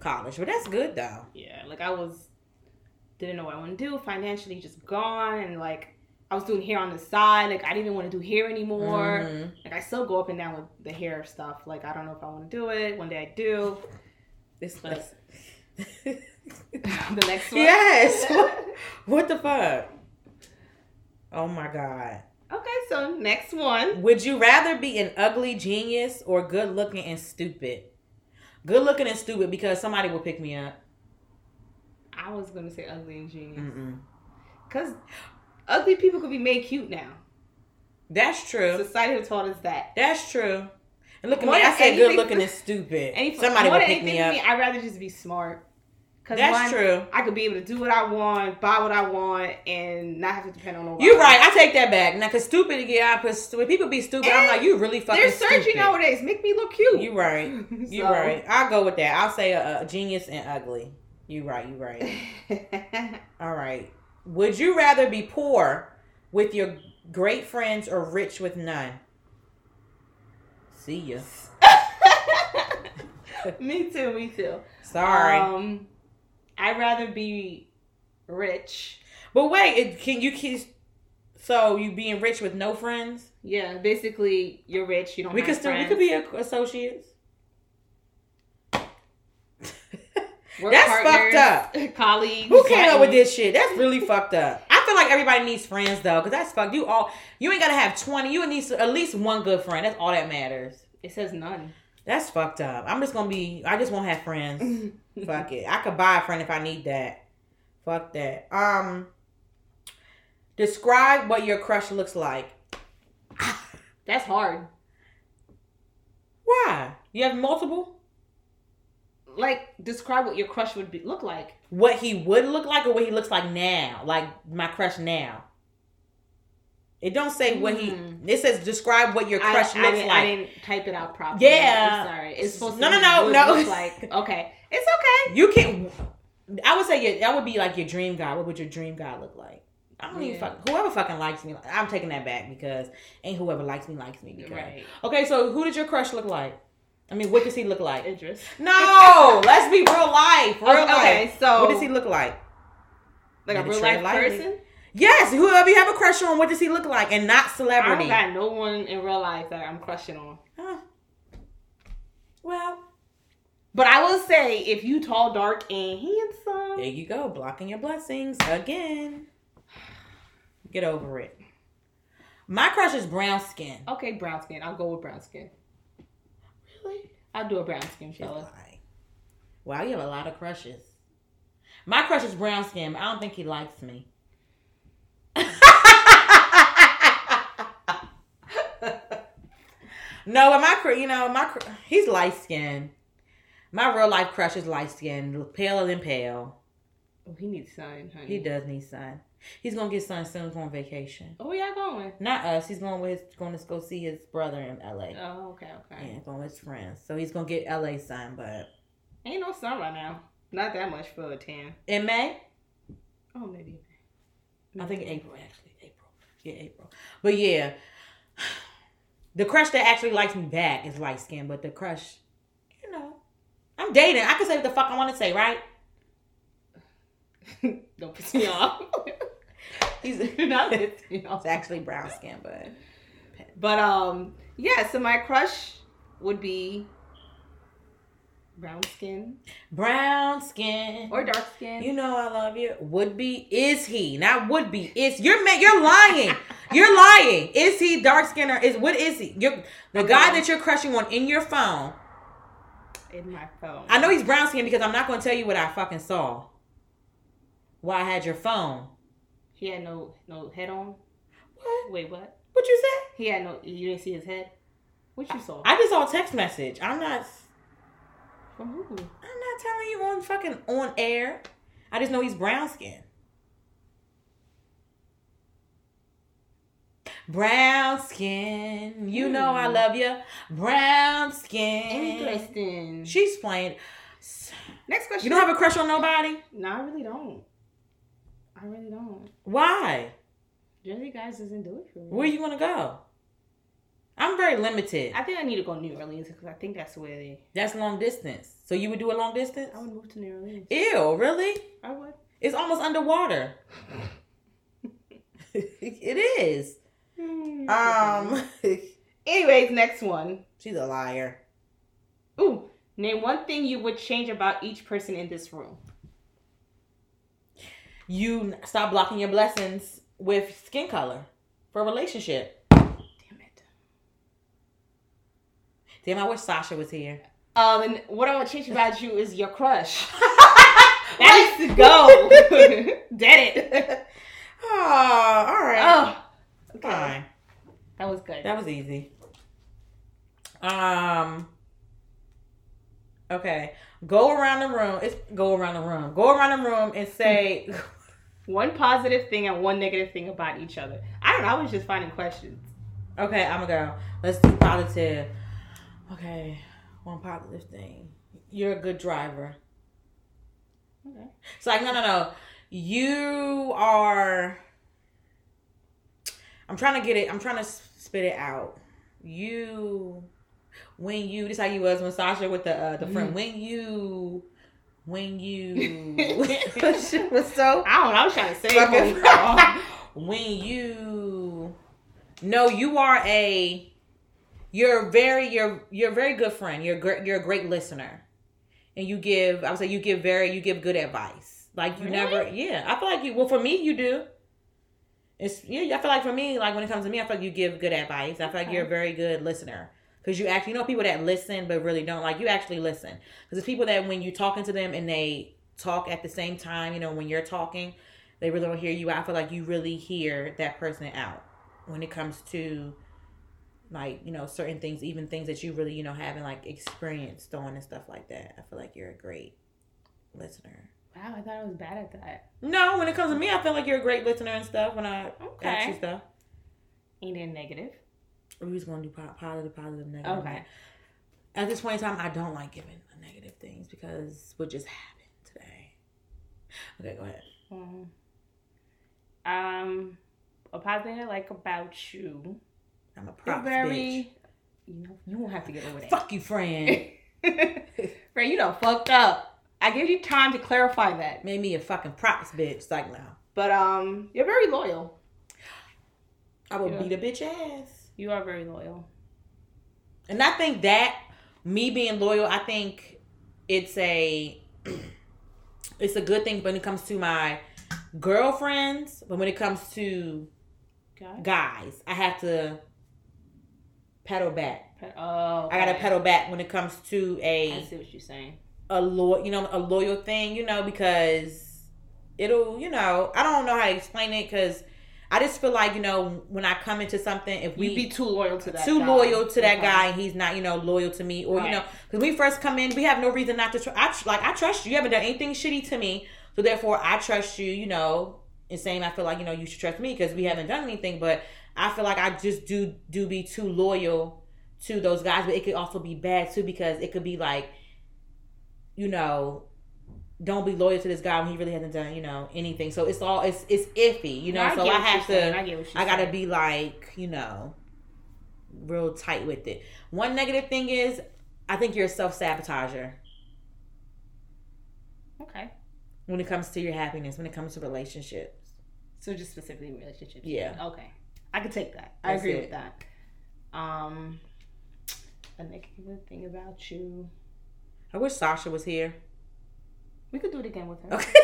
A: college. But that's good though.
B: Yeah. Like I was, didn't know what I want to do. Financially, just gone, and like I was doing hair on the side. Like I didn't even want to do hair anymore.
A: Mhm.
B: Like I still go up and down with the hair stuff. Like I don't know if I want to do it. One day I do.
A: This
B: But- the next one.
A: Yes. what the fuck? Oh my god.
B: okay, so next one.
A: Would you rather be an ugly genius or good looking and stupid? Good looking and stupid because somebody will pick me up.
B: I was gonna say ugly and genius.
A: Mm-mm.
B: Cause ugly people could be made cute now.
A: That's true.
B: Society has taught us that.
A: That's true. And look at
B: More
A: me. I said good looking and stupid.
B: Any,
A: Somebody will pick me up.
B: to I'd rather just be smart. Cause
A: That's
B: one,
A: true.
B: I could be able to do what I want, buy what I want, and not have to depend on nobody.
A: You're right. I take that back. Now, cause stupid, yeah, I put when people be stupid, I'm like, you really fucking
B: There's surgery
A: stupid.
B: nowadays. Make me look cute.
A: You're right. You
B: So-
A: right. I'll go with that. I'll say a, a genius and ugly. You're right. You're right. All right. Would you rather be poor with your great friends or rich with none? See ya.
B: me too. Me too.
A: Sorry,
B: Um, I'd rather be rich.
A: but wait. It, can you kiss? So you being rich with no friends?
B: Yeah, basically, you're rich. You don't.
A: We
B: have
A: could still. We could be associates.
B: Work
A: That's
B: partners,
A: fucked up.
B: Colleagues.
A: Who came up with this shit? That's really fucked up. I feel like everybody needs friends though, because that's fucked. You all, you ain't gotta have twenty. You need at least one good friend. That's all that matters.
B: It says none.
A: That's fucked up. I'm just gonna be. I just won't have friends. Fuck it. I could buy a friend if I need that. Fuck that. Um. Describe what your crush looks like.
B: That's hard.
A: Why? You have multiple.
B: Like, describe what your crush would be, look like.
A: What he would look like, or what he looks like now, like my crush now. It don't say what he.
B: Hmm.
A: It says describe what your crush
B: I, I
A: looks
B: didn't,
A: like.
B: I didn't type it out properly.
A: Yeah.
B: I'm sorry. It's supposed
A: No,
B: to
A: no, no, no.
B: Like okay, it's okay.
A: You can. I would say your, that would be like your dream guy. What would your dream guy look like? I don't even
B: Yeah.
A: fuck. Whoever fucking likes me, I'm taking that back because ain't whoever likes me likes me. Because
B: Right,
A: okay, so who did your crush look like? I mean, what does he look like?
B: Idris.
A: No, let's be real life. Real
B: Okay,
A: life.
B: okay, so
A: what does he look like?
B: like a real life
A: lightly.
B: person?
A: Yes, whoever you have a crush on, what does he look like, and not
B: I
A: celebrity.
B: don't got no one in real life that I'm crushing on.
A: Huh. Well,
B: But I will say, if you tall, dark, and handsome,
A: there you go, blocking your blessings again. Get over it. My crush is brown skin.
B: okay, brown skin. I'll go with brown skin.
A: Really?
B: I'll do a brown skin, Sheila.
A: Lie. Wow, you have a lot of crushes. My crush is brown skin, but I don't think he likes me. No, but my you know my he's light skinned. My real life crush is light skinned, paler than pale.
B: Oh, he needs sun, honey.
A: He does need sun. He's gonna get sun soon. He's on vacation.
B: Oh, yeah, going.
A: Not us. He's going with his, going to go see his brother in L.A.
B: Oh, okay, okay.
A: Yeah, going with his friends. So he's gonna get L.A. sun, but
B: Ain't no sun right now. Not that much for a tan.
A: in May.
B: Oh, maybe.
A: I think April actually. April. Yeah, April. But yeah. The crush that actually likes me back is light skin, but the crush, you know. I'm dating. I can say what the fuck I want to say, right?
B: Don't piss me off.
A: He's
B: Not piss me off.
A: it's actually brown skin, but
B: But um, yeah. So my crush would be brown skin
A: brown skin.
B: or dark skin.
A: You know I love you. Would be is he? Not would be. Is you're you're lying. You're lying. Is he dark skin or is what is he? You're, the guy that you're crushing on in your phone.
B: in my phone.
A: I know he's brown skin because I'm not going to tell you what I fucking saw. Why I had your phone.
B: he had no no head on.
A: What?
B: Wait, what?
A: What you say?
B: He had no. You didn't see his head. What you saw?
A: I just saw a text message. I'm not.
B: From who?
A: I'm not telling you on fucking on air. I just know he's brown skin. Brown skin, you know I
B: Hmm.
A: love you. Brown skin.
B: Interesting.
A: She's playing.
B: Next question.
A: You don't have a crush on nobody?
B: No, I really don't. I really don't.
A: Why?
B: Jersey guys doesn't do it for me.
A: Where you want to go? I'm very limited.
B: I think I need to go to New Orleans because I think that's where they.
A: That's long distance. So you would do a long distance?
B: I would move to New Orleans.
A: Ew, really?
B: I would.
A: It's almost underwater. it is. Um,
B: Anyways, next one.
A: she's a liar.
B: Ooh, name one thing you would change about each person in this room.
A: You stop blocking your blessings with skin color for a relationship.
B: Damn it.
A: Damn, I wish Sasha was here.
B: Um, and what I would change about you is your crush. that needs to go. Dead it.
A: Oh, all right.
B: Oh, okay.
A: Fine.
B: That was good.
A: That was easy. Um. Okay. Go around the room. It's go around the room. Go around the room and say,
B: One positive thing and one negative thing about each other. I don't know. I was just finding questions.
A: "Okay, I'm gonna go. Let's do positive." Okay, one positive thing. You're a good driver.
B: Okay.
A: It's like no, no, no. You are. I'm trying to get it. I'm trying to spit it out. You, when you, this how you was when Sasha with the uh, the friend. When you, when you, she was so
B: I don't know. I was trying to say it.
A: when you, no, you are a. You're very you're you're a very good friend. You're gr- you're a great listener, and you give. I would say you give very you give good advice. Like you
B: Really?
A: never. Yeah, I feel like you. Well, for me, you do. It's yeah. I feel like for me, like when it comes to me, I feel like you give good advice. I feel like
B: Okay.
A: you're a very good listener because you actually you know people that listen but really don't like you actually listen because it's people that when you talking to them and they talk at the same time. You know when you're talking, they really don't hear you. I feel like you really hear that person out when it comes to like you know certain things, even things that you really you know haven't like experienced on and stuff like that. I feel like you're a great listener.
B: Wow, I thought I was bad at that.
A: No, when it comes to me, I feel like you're a great listener and stuff. When I ask you
B: Okay.
A: stuff,
B: Ain't it negative?
A: we just gonna do positive, positive, negative.
B: Okay.
A: At this point in time, I don't like giving negative things because what just happened today. Okay, go ahead.
B: Mhm. Um, a positive thing I like about you.
A: I'm a props
B: very. You know, you won't have to get over
A: bitch.
B: that.
A: Fuck you, friend.
B: friend, you done fucked up. I gave you time to clarify that.
A: Made me a fucking props bitch. Like now.
B: But um, you're very loyal.
A: I would
B: Yeah.
A: beat a bitch ass.
B: You are very loyal.
A: And I think that me being loyal, I think it's a it's a good thing when it comes to my girlfriends, but when it comes to
B: Okay.
A: guys, I have to pedal back.
B: Oh,
A: I gotta pedal back when it comes to
B: I
A: a
B: see what you're saying.
A: a loyal, you know, a loyal thing, you know, because it'll, you know, I don't know how to explain it because I just feel like, you know, when I come into something, if we
B: You'd be too loyal to that.
A: too
B: guy.
A: loyal to that
B: Okay.
A: guy and he's not you know loyal to me or you know because we first come in we have no reason not to tr- I tr- like I trust you you haven't done anything shitty to me so therefore I trust you you know and saying I feel like you know you should trust me because we haven't done anything but I feel like I just do do be too loyal to those guys but it could also be bad too because it could be like you know don't be loyal to this guy when he really hasn't done you know anything so it's all it's it's iffy you know
B: I
A: so I have to.
B: I get what you're
A: I gotta
B: saying.
A: be like, you know, real tight with it. One negative thing is, I think you're a self sabotager
B: Okay.
A: when it comes to your happiness, when it comes to relationships.
B: So just specifically relationships.
A: Yeah.
B: Okay. I could take that. I
A: That's
B: agree
A: it.
B: with that. Um, a negative thing about you.
A: I wish Sasha was here.
B: We could do it again with her.
A: Okay.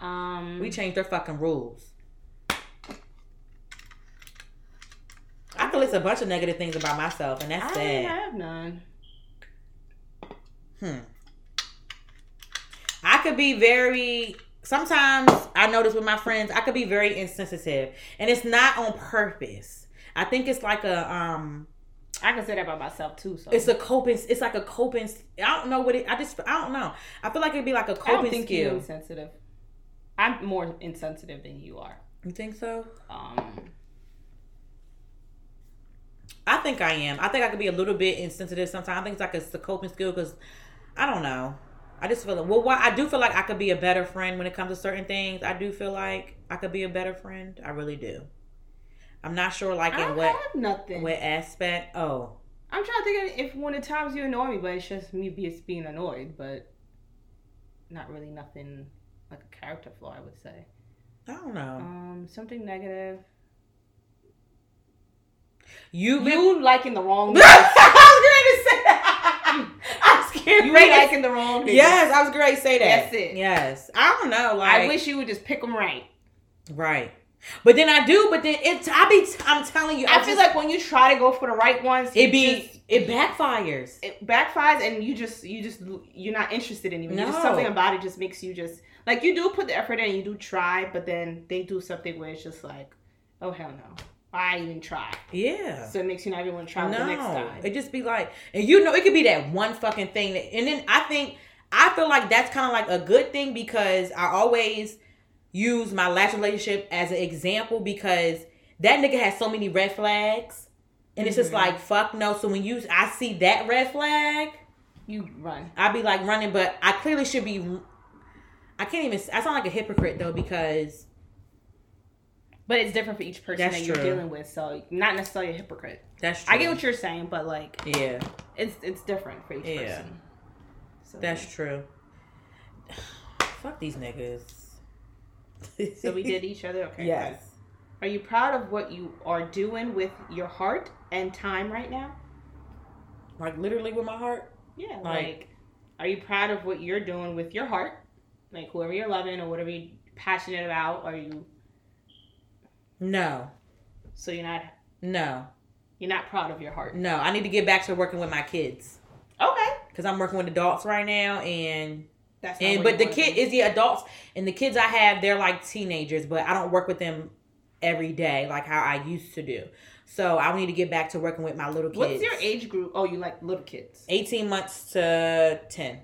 B: Um,
A: we changed their fucking rules. I could list a bunch of negative things about myself, and that's
B: I
A: sad.
B: I have none.
A: Hmm. I could be very. Sometimes I notice with my friends, I could be very insensitive, and it's not on purpose. I think it's like a um,
B: I can say that about myself too. So
A: It's a coping. It's like a coping. I don't know what it. I just. I don't know. I feel like it'd be like a
B: I don't
A: coping
B: think you're
A: skill.
B: insensitive. I'm more insensitive than you are.
A: You think so?
B: Um,
A: I think I am. I think I could be a little bit insensitive sometimes. I think it's like it's a coping skill because I don't know. I just feel like well, why I do feel like I could be a better friend when it comes to certain things. I do feel like I could be a better friend. I really do. I'm not sure like in what
B: have nothing.
A: what aspect. Oh,
B: I'm trying to think of if one of the times you annoy me, but it's just me just being annoyed, but not really nothing like a character flaw. I would say.
A: I don't know.
B: Um, something negative.
A: You been
B: You liking the wrong.
A: I was going to say. Getting
B: you
A: to-
B: liking the wrong. niggas.
A: Yes, I was great say that.
B: That's it.
A: Yes. I don't know. Like
B: I wish you would just pick them right.
A: Right. But then I do, but then it's I be I'm telling you,
B: I,
A: I,
B: feel
A: just-
B: like when you try to go for the right ones,
A: it be
B: just-
A: it backfires.
B: it backfires and you just you just you're not interested anymore. You just something about it just makes you just like you do put the effort in, you do try, but then they do something where it's just like, oh hell no, I even try.
A: Yeah.
B: So it makes you not even want to try
A: no,
B: the next time.
A: it just be like, and you know, it could be that one fucking thing. That, and then I think I feel like that's kind of like a good thing because I always use my last relationship as an example because that nigga has so many red flags, and it's just
B: Mhm.
A: like fuck no. So when you I see that red flag,
B: You run.
A: I'd be like running, but I clearly should be. I can't even. I sound like a hypocrite though because
B: But it's different for each person
A: That's
B: that you're
A: true.
B: dealing with. So not necessarily a hypocrite.
A: that's true.
B: I get what you're saying, but like
A: Yeah,
B: it's it's different for each
A: Yeah.
B: person. So
A: that's true. Fuck these niggas.
B: so we did each other. Okay.
A: Yes.
B: Are you proud of what you are doing with your heart and time right now?
A: Like literally with my heart.
B: Yeah.
A: Like-
B: Like, are you proud of what you're doing with your heart? Like whoever you're loving or whatever you're passionate about, are you
A: No.
B: so you're not
A: No.
B: you're not proud of your heart?
A: No. I need to get back to working with my kids
B: Okay.
A: because I'm working with adults right now, and
B: That's not
A: and but the kid is the adults and the kids I have they're like teenagers, but I don't work with them every day like how I used to do. So I need to get back to working with my little kids.
B: What's your age group? Oh, you like little kids.
A: 18 months to 10.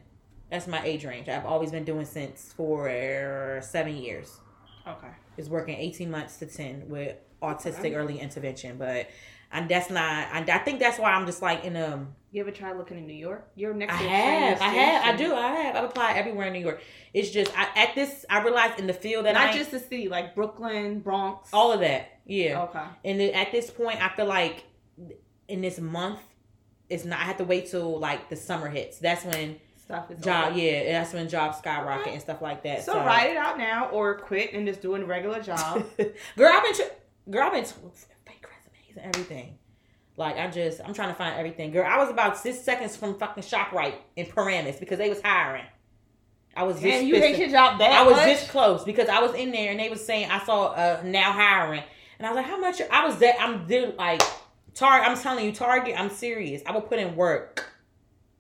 A: That's my age range. I've always been doing since for seven years.
B: Okay.
A: Is working 18 months to 10 with autistic early intervention. But and that's not, I, I think that's why I'm just like in a,
B: You ever tried looking in New York? You're next
A: I have, I have, I do, I have. I've applied everywhere in New York. It's just, I, at this, I realized in the field that
B: Not
A: I,
B: just the city, like Brooklyn, Bronx.
A: all of that. Yeah.
B: Okay.
A: And then at this point, I feel like in this month, it's not, I have to wait till like the summer hits. That's when
B: Stuff is
A: job
B: over.
A: yeah that's when jobs skyrocket
B: Okay.
A: and stuff like that
B: So, write it out now, or quit and just do a regular job.
A: girl i've been tr- girl i've been t- fake resumes and everything like i just i'm trying to find everything girl i was about six seconds from fucking shoprite in paramus because they was hiring i was this
B: and you hate your job that
A: i was
B: much?
A: this close because i was in there and they was saying i saw uh now hiring and i was like how much i was that i'm like target i'm telling you target i'm serious i will put in work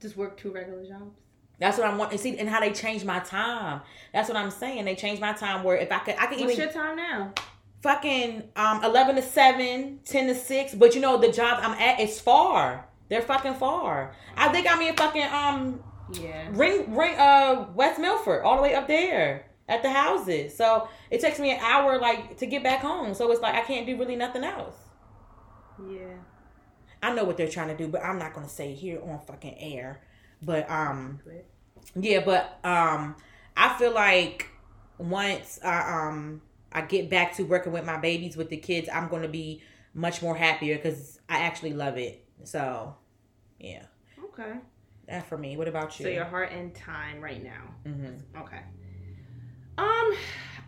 B: just work two regular jobs.
A: That's what I want. And see, and how they changed my time. That's what I'm saying. They changed my time where if I could, I could
B: What's
A: even
B: your time now?
A: fucking um 11 to 7, 10 to 6. But you know, the job I'm at is far. They're fucking far. I think I'm in fucking um
B: Yeah.
A: ring ring uh West Milford, all the way up there at the houses. So it takes me an hour like to get back home. So it's like I can't do really nothing else.
B: Yeah.
A: I know what they're trying to do, but I'm not gonna say it here on fucking air. But um Yeah, but um I feel like once I um I get back to working with my babies with the kids, I'm going to be much more happier cuz I actually love it. So, yeah.
B: Okay.
A: That for me. What about you?
B: So your heart and time right now.
A: Mhm.
B: Okay. Um,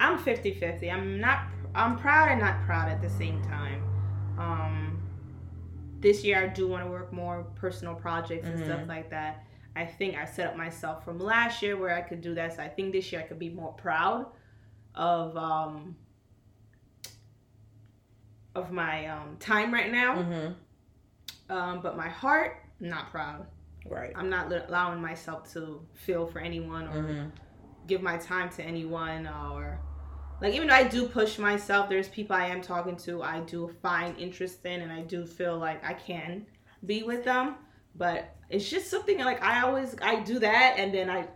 B: I'm 50-50. I'm not. I'm proud and not proud at the same time. Um, this year I do want to work more personal projects and stuff
A: Mhm.
B: like that. I think I set up myself from last year where I could do that. So I think this year I could be more proud of um of my um time right now.
A: Mhm.
B: Um, but my heart, not proud.
A: Right.
B: I'm not allowing myself to feel for anyone or
A: Mhm.
B: give my time to anyone or like even though I do push myself, there's people I am talking to I do find interest in and I do feel like I can be with them. But it's just something like I always I do that and then I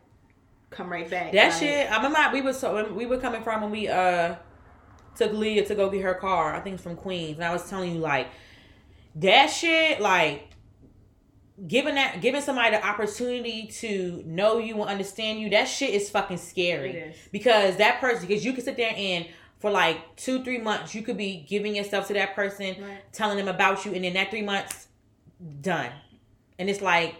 B: come right back.
A: That
B: like,
A: shit. I remember we were so we were coming from when we uh took Leah to go get her car. I think it's from Queens, and I was telling you like that shit. Like giving that giving somebody the opportunity to know you and understand you. That shit is fucking scary
B: It is.
A: because that person because you can sit there and for like two three months you could be giving yourself to that person,
B: Right.
A: telling them about you, and in that three months, done. And it's like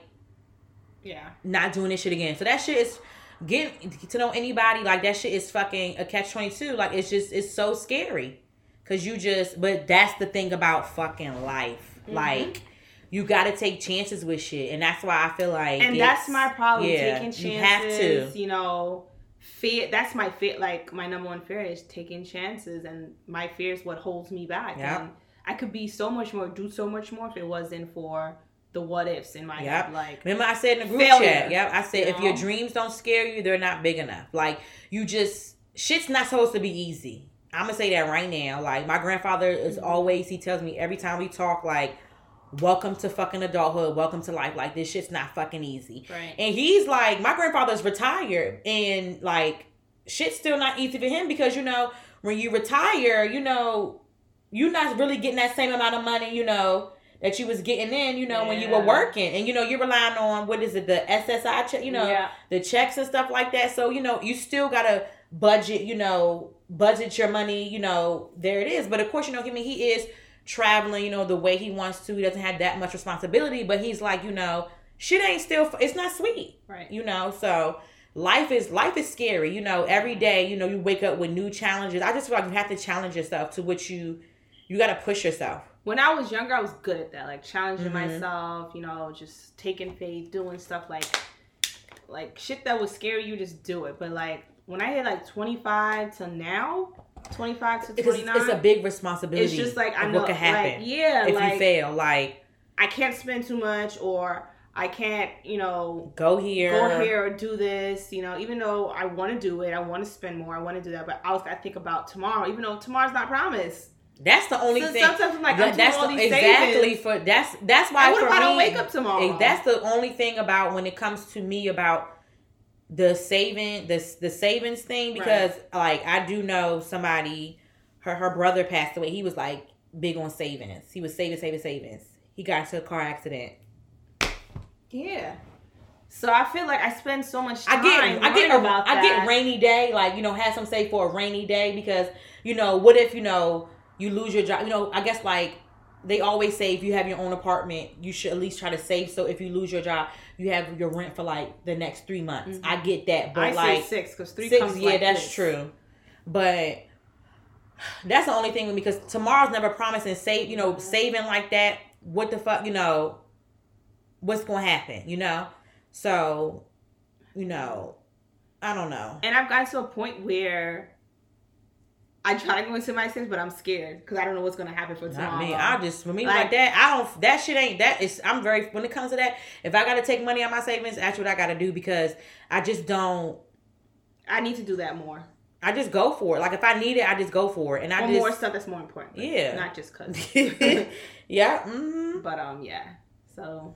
B: Yeah.
A: not doing this shit again. So that shit is getting to know anybody like that shit is fucking a catch twenty two. Like it's just it's so scary because you just. But that's the thing about fucking life.
B: Mhm.
A: Like you got to take chances with shit, and that's why I feel like
B: and that's my problem
A: yeah,
B: taking chances
A: You have to.
B: you know fear that's my fear like my number one fear is taking chances and my fear is what holds me back
A: Yep.
B: and i could be so much more do so much more if it wasn't for the what ifs in my
A: Yep.
B: head like
A: Remember, I said in the group
B: Failure.
A: chat. Yep, I said
B: You
A: if your dreams don't scare you, they're not big enough. Like you just shit's not supposed to be easy. I'm gonna say that right now. Like my grandfather is
B: Mhm.
A: always he tells me every time we talk like, "Welcome to fucking adulthood. Welcome to life. Like this shit's not fucking easy."
B: right
A: And he's like, my grandfather's retired, and like shit's still not easy for him because you know when you retire, you know you're not really getting that same amount of money, you know that you was getting in, you know, when you were working, and you know you're relying on what is it, the SSI check, you know,
B: yeah
A: the checks and stuff like that. So you know you still gotta budget, you know, budget your money, you know, there it is. But of course, you know, I mean, he is traveling, you know, the way he wants to. He doesn't have that much responsibility, but he's like, you know, shit ain't still, it's not sweet
B: right
A: you know so life is life is scary you know every day you know you wake up with new challenges i just feel like you have to challenge yourself to what you you got to push yourself
B: when i was younger i was good at that like challenging
A: Mhm.
B: myself you know just taking faith doing stuff like like shit that would scare you just do it but like when i hit like 25 to now 25 to
A: because
B: 29
A: it's a big responsibility
B: it's just like I know
A: what could happen
B: Like, yeah,
A: if
B: like
A: you fail like
B: I can't spend too much, or I can't, you know,
A: go here
B: go here or do this. You know, even though I want to do it, I want to spend more, I want to do that, but I was I think about tomorrow, even though tomorrow's not promised.
A: That's the only
B: So
A: thing
B: sometimes I'm like,
A: that-
B: I'm
A: that's the, exactly
B: savings.
A: for that's that's why
B: And what if I don't wake up tomorrow?
A: eh, that's the only thing about when it comes to me about the saving the the savings thing because like I do know somebody her her brother passed away. He was like big on savings. He was saving, saving, savings. He got into a car accident.
B: yeah. So I feel like I spend so much time.
A: I get I get a,
B: about
A: I get rainy day like you know have some say for a rainy day because you know what if you know you lose your job you know I guess like they always say if you have your own apartment you should at least try to save so if you lose your job you have your rent for like the next three months
B: Mhm.
A: I get that but
B: I
A: like
B: say six because three
A: six yeah
B: like
A: that's
B: this.
A: true but that's the only thing with me because tomorrow's never promised and save you know
B: Mhm.
A: saving like that what the fuck you know what's gonna happen you know so you know i don't know
B: And I've gotten to a point where I try to go into my savings, but I'm scared because I don't know what's gonna happen for tomorrow.
A: not me i just for me like,
B: Like-
A: that i don't that shit ain't that is i'm very when it comes to that if i gotta take money out my savings that's what i gotta do because i just don't
B: I need to do that more.
A: i just go for it like if i need it i just go for it and i
B: or
A: just
B: more stuff that's more important.
A: Yeah.
B: not just cause.
A: yeah hmm
B: but um, yeah. So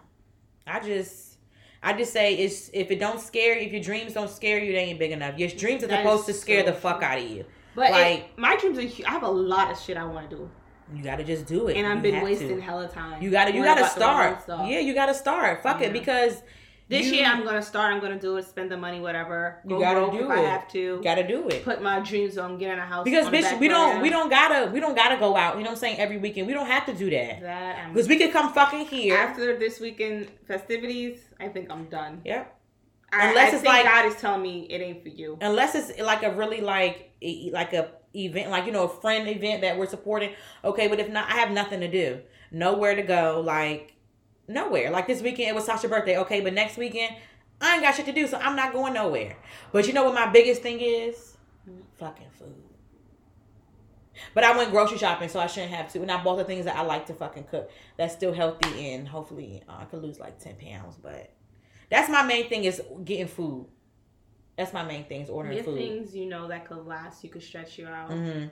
A: I just I just say it's if it don't scare you, if your dreams don't scare you, they ain't big enough. Your dreams are
B: That
A: supposed to scare
B: so
A: the fuck
B: true.
A: out of you.
B: But
A: Like-
B: it, my dreams are. hu- I have a lot of shit I want to do,
A: You gotta just do it.
B: and I've
A: You
B: been wasting
A: to.
B: hella time.
A: You gotta you gotta
B: about the wrong
A: start. Yeah, you gotta start. Fuck
B: Yeah.
A: it because
B: This
A: you
B: year I'm gonna start. I'm gonna do it. Spend the money, whatever.
A: You gotta do
B: if I have to.
A: gotta do it.
B: Put my dreams on getting a house.
A: Because bitch, we don't we don't gotta we don't gotta go out. You know what I'm saying? Every weekend we don't have to do that
B: that.
A: Because we could come fucking here.
B: after this weekend festivities, I think I'm done.
A: Yep.
B: I,
A: Unless
B: I
A: it's like-
B: God is telling me it ain't for you.
A: unless it's like a really like like a event like you know a friend event that we're supporting okay but if not i have nothing to do. Nowhere to go like nowhere. Like this weekend it was sasha's birthday okay but next weekend i ain't got shit to do so i'm not going nowhere. But you know what my biggest thing is? Fucking food. But i went grocery shopping so i shouldn't have to and i bought the things that i like to fucking cook. That's still healthy and hopefully uh, i could lose like 10 pounds but that's my main thing is getting food that's my main thing is ordering
B: Get
A: food
B: things you know that could last. You could stretch you out.
A: hmm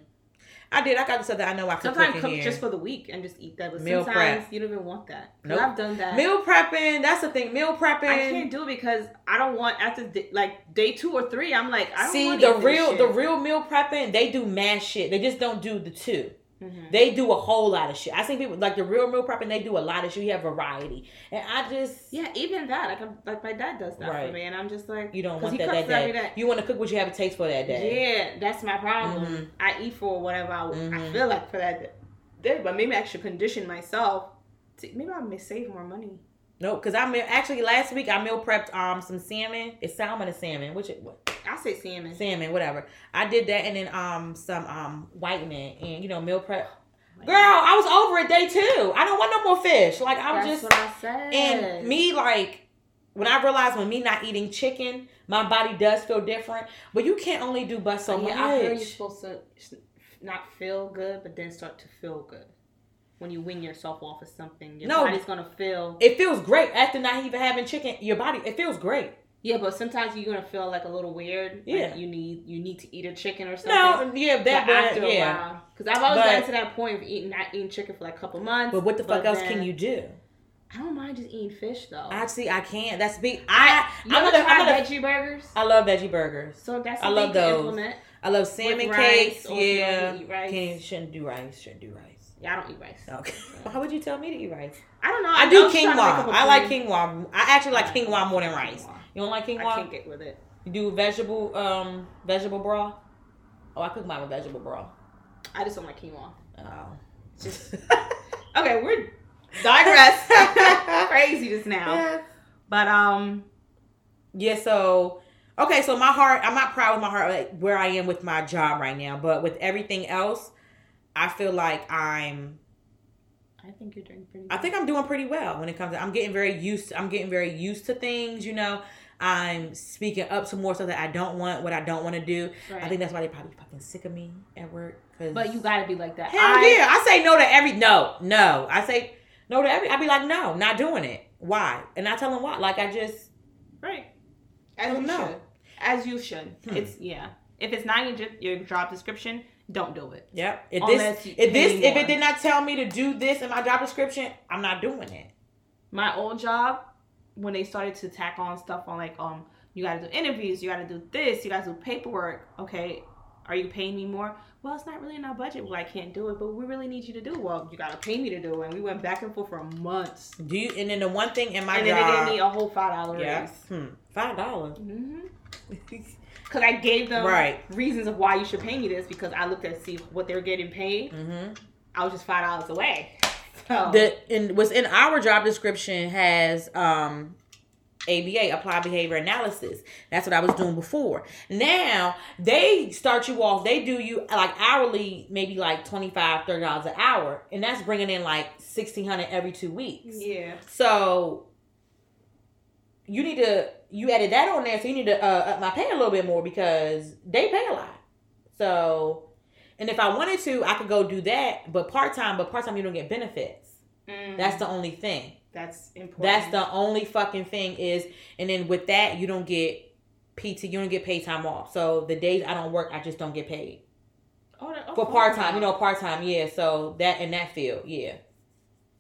A: I did. I got that I know I could
B: Sometimes
A: cook
B: cook just for the week and just eat that. But
A: Meal
B: sometimes
A: prep.
B: you don't even want that. 'Cause
A: Nope.
B: I've done that.
A: Meal prepping. That's the thing. Meal prepping.
B: I can't do it because I don't want after like day two or three. I'm like, I don't
A: See the real the real meal prepping. They do mass shit. They just don't do the two.
B: Mm-hmm.
A: They do a whole lot of shit. I see people like the real meal prepping. They do a lot of shit. You have variety, and I just
B: Yeah, even that. Like, I'm, like my dad does that
A: Right.
B: for me, and I'm just like,
A: you don't want that that day.
B: day.
A: You want to cook what you have a taste for that day.
B: Yeah, that's my problem.
A: Mhm.
B: I eat for whatever I, I
A: Mhm.
B: feel like for that day, but maybe I should condition myself. To, maybe I may save more money.
A: No, because I mean actually last week I meal prepped um some salmon. It's salmon and salmon. Which it what?
B: Say salmon.
A: salmon, whatever. I did that and then um some um white whitening and you know meal prep. Girl, I was over it day two. I don't want no more fish. Like I'm
B: That's
A: just
B: what I said.
A: and me like when I realized when me not eating chicken, my body does feel different. But you can't only do but so
B: yeah,
A: much.
B: I heard you're supposed to not feel good, but then start to feel good. When you wing yourself off of something, your
A: No.
B: body's gonna feel.
A: it feels great after not even having chicken. Your body, it feels great.
B: Yeah, but sometimes you're gonna feel like a little weird.
A: Yeah.
B: like you need you need to eat a chicken or something.
A: No, yeah, that,
B: but after a
A: yeah.
B: while, because I've always
A: But-
B: gotten to that point of eating not eating chicken for like a couple months.
A: But what the fuck else
B: then-
A: can you do?
B: I don't mind just eating fish though.
A: Actually, I can't. That's big. I
B: you
A: I'm gonna,
B: try
A: I'm gonna,
B: veggie burgers?
A: I love veggie burgers.
B: So that's
A: I love those.
B: implement.
A: I love salmon cakes.
B: or if you
A: Yeah. Can't, shouldn't do rice. Shouldn't do rice.
B: Yeah, I don't eat rice.
A: Okay. Why would you tell me to eat rice?
B: I don't know.
A: I
B: I'm
A: do
B: just trying to
A: quinoa.
B: make up a
A: I like quinoa. I actually like quinoa more than rice. You don't like quinoa?
B: I can't get with it.
A: You do vegetable um vegetable broth? Oh, I cook mine with vegetable broth.
B: I just don't like quinoa.
A: Oh.
B: Just okay. We're digress. Crazy just now, but um,
A: Yeah, so okay, so my heart, I'm not proud of my heart like where I am with my job right now, but with everything else, I feel like I'm
B: I think you're doing pretty.
A: I think I'm doing pretty well when it comes to I'm getting very used I'm getting very used to things, you know. I'm speaking up to more stuff that I don't want, what I don't want to do.
B: Right.
A: I think that's why they probably fucking sick of me at work. Cause
B: but you gotta be like that.
A: hell
B: I,
A: yeah, I say no to every no, no. I say no to every. I'd be like no, not doing it. Why? And I tell them why. Like I just
B: Right. As
A: don't
B: you
A: know.
B: should. As you should.
A: Hmm.
B: It's yeah. If it's not your your job description, don't do it.
A: Yep. If
B: Unless
A: this
B: you
A: if this if it did not tell me to do this in my job description, I'm not doing it.
B: My old job, when they started to tack on stuff on like um, you gotta do interviews, you gotta do this, you gotta do paperwork. Okay, are you paying me more? Well, it's not really in our budget. Well, I can't do it, but we really need you to do. Well, you gotta pay me to do it. And we went back and forth for months.
A: Do you? And then the one thing in my
B: and then they gave me a whole five dollar
A: yeah, hmm, five dollars.
B: Mm-hmm. Because I gave them
A: Right.
B: reasons of why you should pay me this because I looked at see what they're getting paid.
A: mm-hmm.
B: I was just five dollars away. So
A: The in what's in our job description has um ABA, applied behavior analysis. That's what I was doing before. Now they start you off. They do you like hourly, maybe like 25 30 dollars an hour, and that's bringing in like sixteen hundred every two weeks.
B: yeah,
A: So you need to you added that on there, so you need to uh, up my pay a little bit more because they pay a lot. So, and if I wanted to, I could go do that, but part time. But part time, you don't get benefits.
B: Mm,
A: That's the only thing.
B: that's important.
A: That's the only fucking thing is, and then with that, you don't get PT. You don't get paid time off. So the days I don't work, I just don't get paid
B: oh, that- oh,
A: for part time. You know, part time. Yeah. So that in that field, yeah.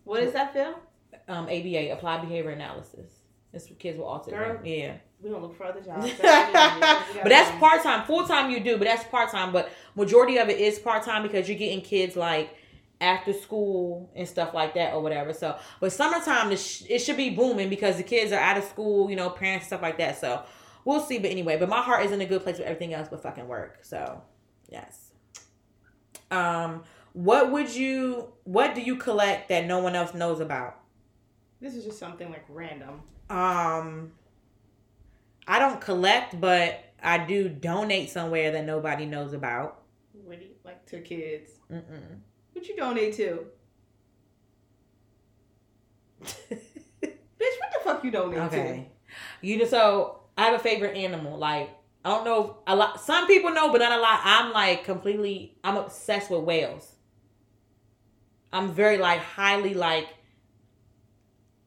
B: what does that feel?
A: Um, ABA, applied behavior analysis. It's for kids with autism.
B: Girl.
A: Yeah.
B: We don't look for other jobs.
A: but that's part time. Full time you do, but that's part time. But majority of it is part time because you're getting kids like after school and stuff like that or whatever. So, but summertime it, sh- it should be booming because the kids are out of school, you know, parents stuff like that. So we'll see. But anyway, but my heart is in a good place with everything else but fucking work. So yes. Um, what would you? What do you collect that no one else knows about?
B: This is just something like random.
A: Um, I don't collect, but I do donate somewhere that nobody knows about.
B: What do you like to kids?
A: Mm-mm.
B: What you donate to? Bitch, what the fuck you donate to?
A: okay, you know. So I have a favorite animal. Like I don't know, if a lot. Some people know, but not a lot. I'm like completely. I'm obsessed with whales. I'm very like highly like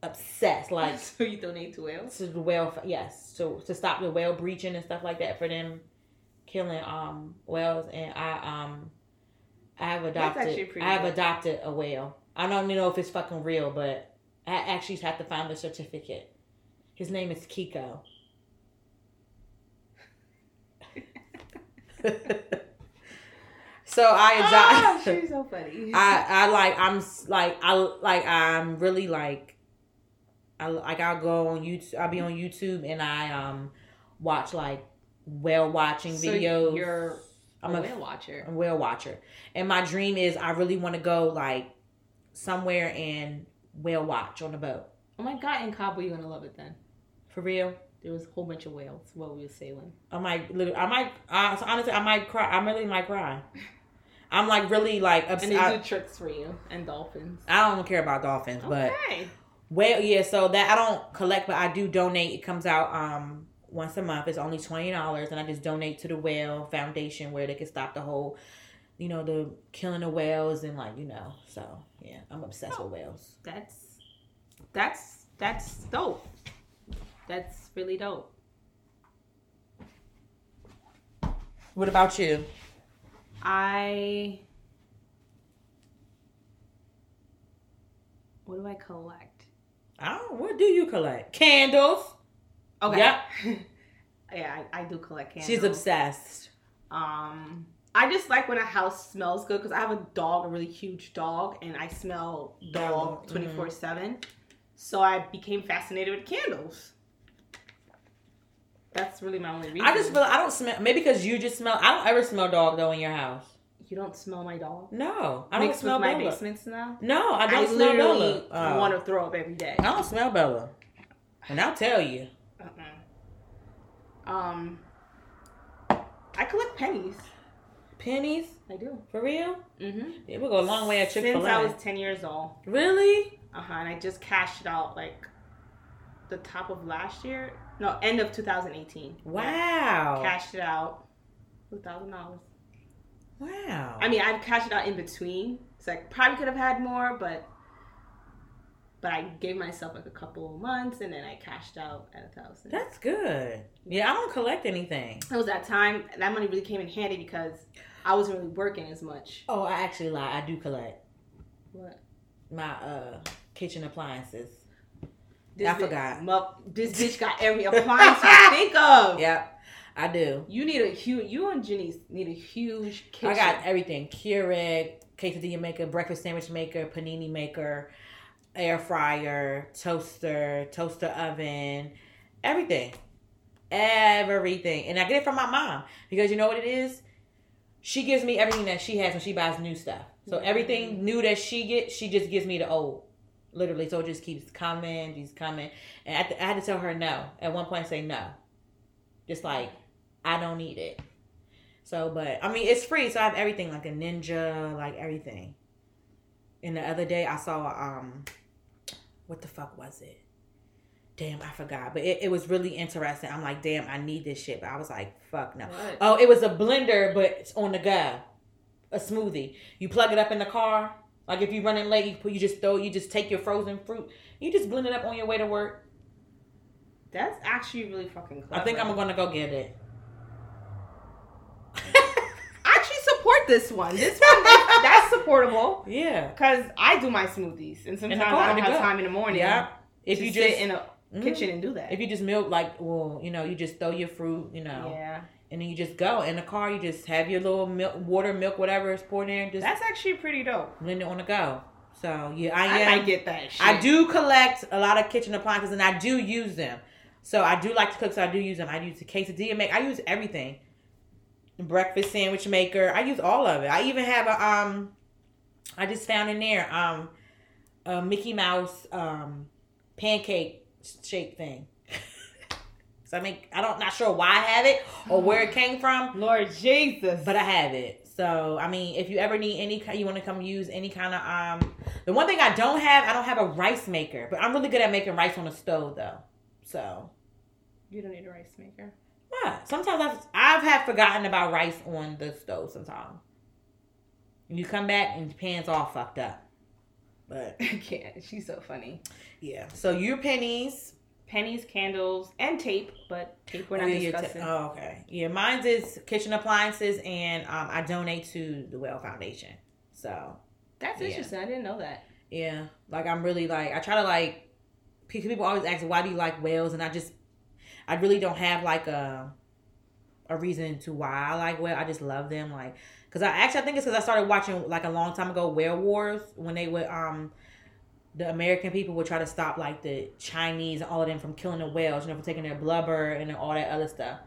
A: obsessed. Like
B: so you donate to whales?
A: to the whale yes So to stop the whale breaching and stuff like that for them killing um whales and i um I have adopted. I have
B: good.
A: adopted a whale. I don't even know if it's fucking real, but I actually have to find the certificate. His name is Kiko. so I
B: Ah,
A: adopt.
B: she's so funny.
A: I I like I'm like I like I'm really like I like I'll go on YouTube. I'll be on YouTube and I um watch like whale watching
B: So
A: videos.
B: You're
A: I'm
B: a
A: a
B: whale watcher.
A: I'm a whale watcher, and my dream is I really want to go like somewhere and whale watch on a boat.
B: Oh my god, in Cabo, you're gonna love it then.
A: For real.
B: There was a whole bunch of whales while we were sailing.
A: I might literally, I might, uh, honestly, I might cry. I really might cry. I'm like really like
B: And
A: upset.
B: they
A: I,
B: do tricks for you and dolphins.
A: I don't care about dolphins, but
B: okay.
A: Well, yeah. So that I don't collect, but I do donate. It comes out um once a month. It's only twenty dollars, and I just donate to the Whale Foundation where they can stop the whole, you know, the killing of whales and like you know. So yeah, I'm obsessed with whales.
B: That's that's that's dope. That's really dope.
A: What about you?
B: I what do I collect?
A: Don't. What do you collect? Candles.
B: Okay.
A: Yep.
B: yeah, I, I do collect candles.
A: She's obsessed.
B: Um, I just like when a house smells good because I have a dog, a really huge dog, and I smell dog
A: Mhm.
B: twenty four seven. So I became fascinated with candles. That's really my only reason.
A: I just feel I don't smell. Maybe because you just smell. I don't ever smell dog though in your house.
B: You don't smell my dog.
A: No, I don't
B: Mixed
A: smell
B: with my
A: Bella.
B: basement smell.
A: No, I
B: I,
A: don't smell
B: literally
A: Bella. Oh.
B: want to throw up every day.
A: I don't smell Bella, and I'll tell you.
B: Uh-uh. Um, I collect pennies.
A: Pennies
B: I do.
A: for real?
B: Mm-hmm.
A: Yeah, we go a long way at Chick Fil A.
B: Since I was ten years old.
A: Really?
B: Uh huh. And I just cashed it out like the top of last year. No, end of 2018.
A: Wow.
B: Cashed it out. Two thousand dollars.
A: Wow.
B: I mean, I've cashed it out in between. So I probably could have had more, but but I gave myself like a couple of months, and then I cashed out at a thousand.
A: That's good. Yeah, I don't collect anything.
B: It was that time. That money really came in handy because I wasn't really working as much.
A: Oh, I actually lie. I do collect
B: What?
A: my uh kitchen appliances.
B: This
A: I
B: bitch-
A: forgot.
B: mu- this bitch got every appliance you think of.
A: Yep, I do.
B: You need a huge. You and Janice need a huge kitchen.
A: I got everything: Keurig, quesadilla maker, breakfast sandwich maker, panini maker, air fryer, toaster, toaster oven, everything, everything. And I get it from my mom because you know what it is. She gives me everything that she has when she buys new stuff. So mm-hmm. everything new that she gets, she just gives me the old. Literally, so it just keeps coming, keeps coming, and I, I had to tell her no. At one point, say no, just like I don't need it. So, but I mean, it's free, so I have everything like a ninja, like everything. And the other day, I saw um, what the fuck was it? Damn, I forgot. But it, it was really interesting. I'm like, damn, I need this shit. But I was like, fuck no.
B: What?
A: Oh, it was a blender, but it's on the go. A smoothie. You plug it up in the car. Like if you're running late, you put, you just throw, you just take your frozen fruit, you just blend it up on your way to work.
B: That's actually really fucking clever.
A: I think I'm gonna go get it.
B: I this one. This one, that's, that's supportable.
A: Yeah.
B: Because I do my smoothies, and sometimes I don't have
A: cup.
B: time in the morning.
A: Yeah. If you
B: sit
A: just
B: in a
A: Mhm.
B: kitchen and do that.
A: if you just milk like well, you know, you just throw your fruit, you know,
B: yeah,
A: and then you just go in the car. You just have your little milk, water, milk, whatever is poured in, just
B: that's actually pretty dope.
A: blend it on the go. So yeah, I
B: I,
A: am.
B: might get that. Shit.
A: I do collect a lot of kitchen appliances and I do use them. So I do like to cook, so I do use them. I use the quesadilla make. I use everything. Breakfast sandwich maker. I use all of it. I even have a um. I just found in there um, a Mickey Mouse um, pancake shake thing. so I make. I don't not sure why I have it or where it came from,
B: Lord Jesus.
A: but I have it. So I mean, if you ever need any, you want to come use any kind of um. The one thing I don't have, I don't have a rice maker, but I'm really good at making rice on the stove though. So
B: you don't need a rice maker.
A: Yeah, sometimes I've I've had forgotten about rice on the stove. Sometimes you come back and pan's all fucked up. But
B: I can't. She's so funny.
A: yeah, so your pennies.
B: Pennies, candles, and tape, but tape we're not
A: Oh, your ta-
B: discussing.
A: oh, okay. Yeah, mine's is kitchen appliances, and um, I donate to the Whale Foundation. So
B: That's
A: Yeah.
B: interesting. I didn't know that.
A: yeah, like I'm really like I try to like pe- people always ask why do you like whales, and I just I really don't have like a a reason to why I like whale. I just love them, like because I actually I think it's because I started watching like a long time ago Whale Wars when they would um the American people would try to stop like the Chinese and all of them from killing the whales, you know, for taking their blubber and all that other stuff.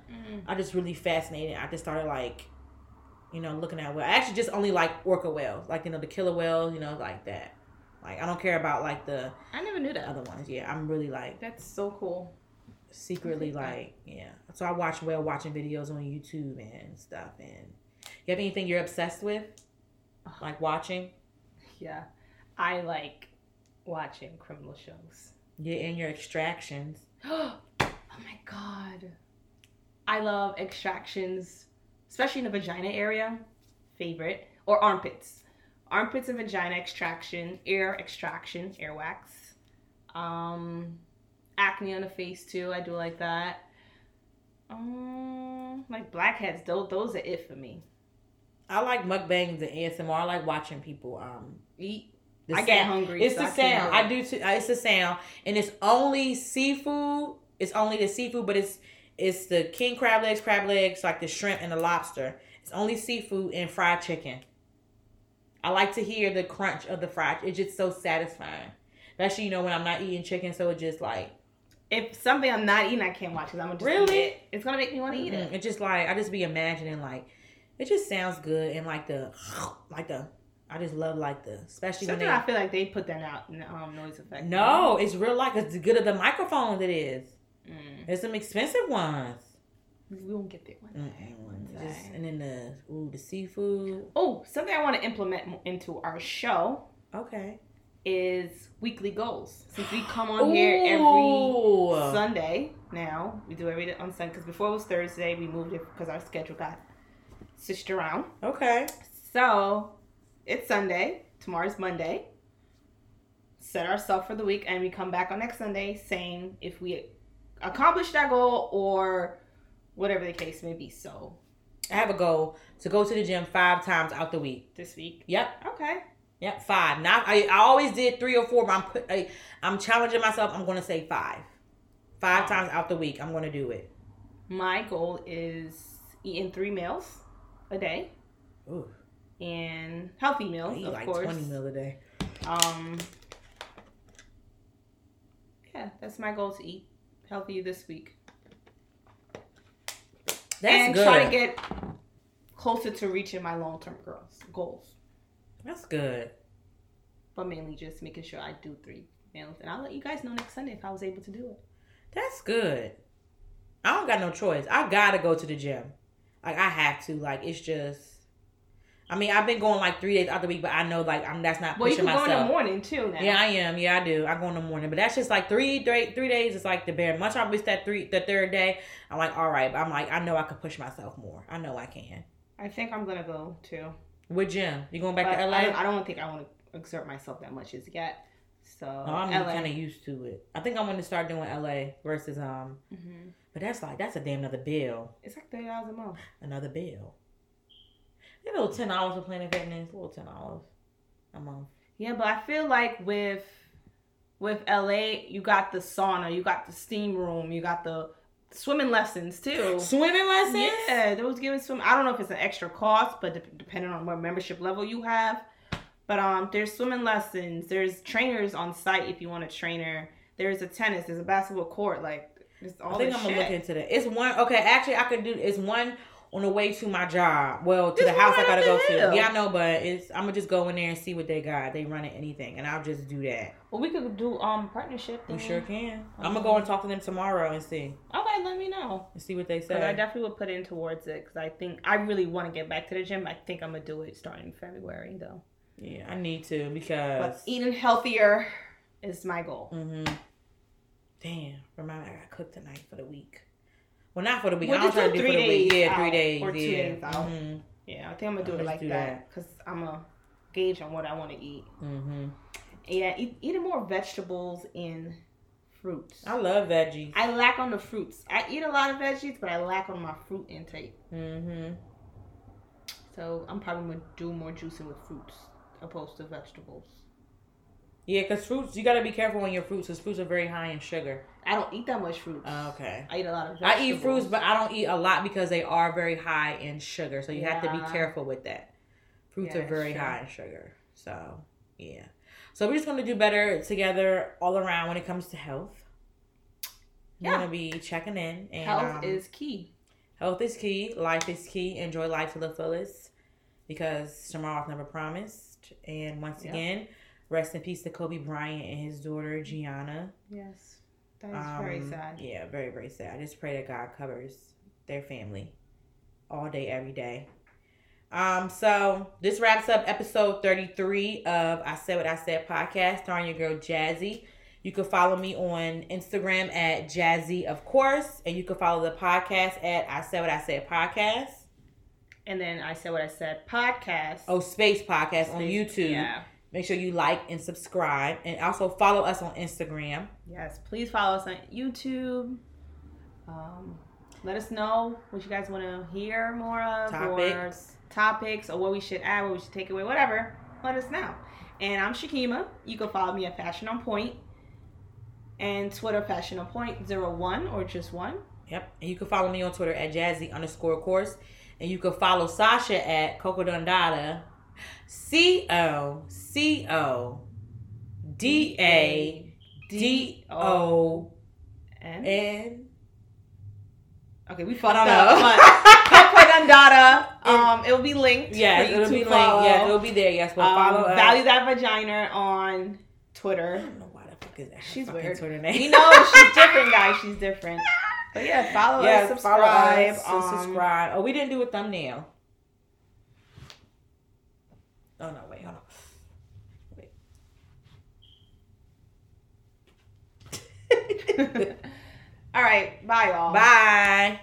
A: I just really fascinated. I just started like, you know, looking at whale. I actually just only like orca whales, like you know the killer whales, you know, like that. Like I don't care about like the
B: I never knew that.
A: other ones. Yeah, I'm really like
B: That's so cool.
A: Secretly like yeah. So I watch whale watching videos on YouTube and stuff. And you have anything you're obsessed with, like watching?
B: Yeah. I like watching criminal shows.
A: Yeah, and your extractions.
B: oh my god. I love extractions, especially in the vagina area. Favorite. Or armpits. Armpits and vagina extraction, ear extraction, ear wax. Um acne on the face too. I do like that. Um like blackheads, those those are it for me.
A: I like mukbangs and ASMR. I like watching people um
B: Eat. I get hungry.
A: It's
B: so
A: the
B: I
A: sound. I do too. uh, It's the sound, and it's only seafood. It's only the seafood, but it's it's the king crab legs, crab legs, like the shrimp and the lobster. It's only seafood and fried chicken. I like to hear the crunch of the fried. It's just so satisfying, especially you know when I'm not eating chicken. So it just like
B: If something I'm not eating, I can't watch because I'm gonna just
A: Really?
B: eat it. It's gonna make me want to eat it.
A: it just like I just be imagining like it just sounds good and like the like the I just love like the especially when
B: Something I feel like they put that out in um, noise effect.
A: No, it's real like as good of the microphones it is.
B: Mm.
A: There's some expensive ones.
B: We won't get there one day. One
A: Mm-mm. Just- and then the ooh the seafood.
B: Oh, something I want to implement into our show
A: Okay.
B: Is weekly goals. Since we come on here every Sunday now, we do every on Sunday. Because before it was Thursday, we moved it because our schedule got switched around.
A: Okay.
B: So it's Sunday. Tomorrow's Monday. Set ourselves for the week, and we come back on next Sunday saying if we accomplished that goal or whatever the case may be. So
A: I have a goal to go to the gym five times out the week.
B: this week,
A: Yep.
B: okay.
A: Yep. Five. Now I, I always did three or four, but I'm put, I, I'm challenging myself. I'm gonna say five. Five
B: Oh.
A: times out the week. I'm gonna do it.
B: My goal is eating three meals a day
A: Ooh.
B: and healthy
A: I
B: meals,
A: eat
B: of
A: like
B: course.
A: twenty meals a day.
B: Um, yeah, that's my goal to eat healthy this week.
A: That's
B: and
A: good.
B: try to get closer to reaching my long term goals. Goals,
A: That's good.
B: but mainly just making sure I do three meals, and I'll let you guys know next Sunday if I was able to do it.
A: That's good. I don't got no choice. I gotta go to the gym. Like I have to. Like it's just. I mean, I've been going like three days out the week, but I know like I'm that's not
B: Well, you can go in the morning too now.
A: Yeah, I am. Yeah, I do. I go in the morning, but that's just like three, three, three days is like the bare. Much I miss that three, the third day. I'm like, all right, but I'm like, I know I could push myself more. I know I can.
B: I think I'm gonna go too.
A: What gym? You going back
B: But
A: to LA?
B: I don't, I don't think I want to exert myself that much as yet. So
A: Oh, I'm kind of used to it. I think I'm going to start doing LA versus um.
B: Mhm.
A: But that's like that's a damn another bill.
B: It's like thirty dollars a month.
A: Another bill. A little ten dollars for Planet Fitness. A little ten dollars a month.
B: Yeah, but I feel like with with LA, you got the sauna, you got the steam room, you got the swimming lessons too.
A: Swimming lessons.
B: Yeah, those giving swim. I don't know if it's an extra cost, but de- depending on what membership level you have. But um, there's swimming lessons. There's trainers on site if you want a trainer. There's a tennis. There's a basketball court. Like there's all
A: I think I'm
B: shit.
A: gonna look into that. It's one. Okay, actually, I could do. It's one on the way to my job. Well, to the house I gotta go to. Yeah, I know, but it's. I'm gonna just go in there and see what they got. They running anything, and I'll just do that.
B: well, we could do um partnership.
A: We sure can. I'm gonna go and talk to them tomorrow and see
B: Okay, let me know.
A: and see what they
B: Because I definitely would put in towards it because I think I really want to get back to the gym. I think I'm gonna do it starting February though.
A: Yeah, I need to
B: But
A: because.
B: eating healthier is my goal.
A: Mm-hmm. Damn, remember I got cooked tonight for the week. Well, not for the week.
B: Well,
A: I don't
B: just
A: try to
B: do three
A: the week.
B: days
A: Yeah, three days.
B: or two
A: yeah.
B: days out.
A: hmm
B: Yeah, I think I'm gonna do
A: I'll
B: it like
A: do
B: that because I'm a gauge on what I want to eat.
A: hmm
B: Yeah, eat, eating more vegetables and fruits.
A: I love veggies.
B: I lack on the fruits. I eat a lot of veggies, but I lack on my fruit intake.
A: hmm
B: So I'm probably gonna do more juicing with fruits. opposed to vegetables.
A: Yeah, because fruits, you got to be careful on your fruits because fruits are very high in sugar.
B: I don't eat that much fruit.
A: Oh, okay.
B: I eat a lot of vegetables.
A: I eat fruits, but I don't eat a lot because they are very high in sugar. So you have to be careful with that. Fruits
B: Yeah,
A: are very
B: true.
A: high in sugar. So, yeah. So we're just going to do better together all around when it comes to health. We're
B: Yeah.
A: going to be checking in. And,
B: Health
A: um,
B: is key.
A: Health is key. Life is key. Enjoy life to the fullest because tomorrow's never promised. And once
B: Yep.
A: again, rest in peace to Kobe Bryant and his daughter Gianna.
B: Yes. That is very
A: Um,
B: sad.
A: Yeah, very very sad. I just pray that God covers their family all day, every day. Um, so this wraps up episode 33 of I Said What I Said podcast, starring your girl Jazzy. You can follow me on Instagram at Jazzy, of course, and you can follow the podcast at I Said What I Said podcast.
B: And then I said what I said. Podcast.
A: Oh, Space Podcast on YouTube.
B: Yeah.
A: Make sure you like and subscribe, and also follow us on Instagram.
B: Yes. Please follow us on YouTube. Um, let us know what you guys want to hear more of,
A: Topics.
B: or topics, or what we should add, what we should take away, whatever. Let us know. And I'm Shakima. You can follow me at Fashion on Point and Twitter Fashion on Point zero one or just one.
A: Yep. And you can follow me on Twitter at Jazzy underscore course. And you can follow Sasha at Coco Dundada. C O C O D A D O N.
B: okay, we fucked up. Coco Um, it will be linked.
A: Yes,
B: you
A: it'll be
B: follow.
A: linked. Yes, it'll be there. Yes, but
B: Um,
A: follow us.
B: Value that vagina on Twitter.
A: I don't know why the fuck is that.
B: She's weird.
A: Twitter
B: We
A: name.
B: know she's different, guys. She's different. But yeah, follow
A: yeah,
B: us,
A: follow
B: subscribe.
A: us,
B: um,
A: subscribe. Oh, we didn't do a thumbnail. Oh no, wait, hold on. Wait.
B: All right, bye, y'all.
A: Bye.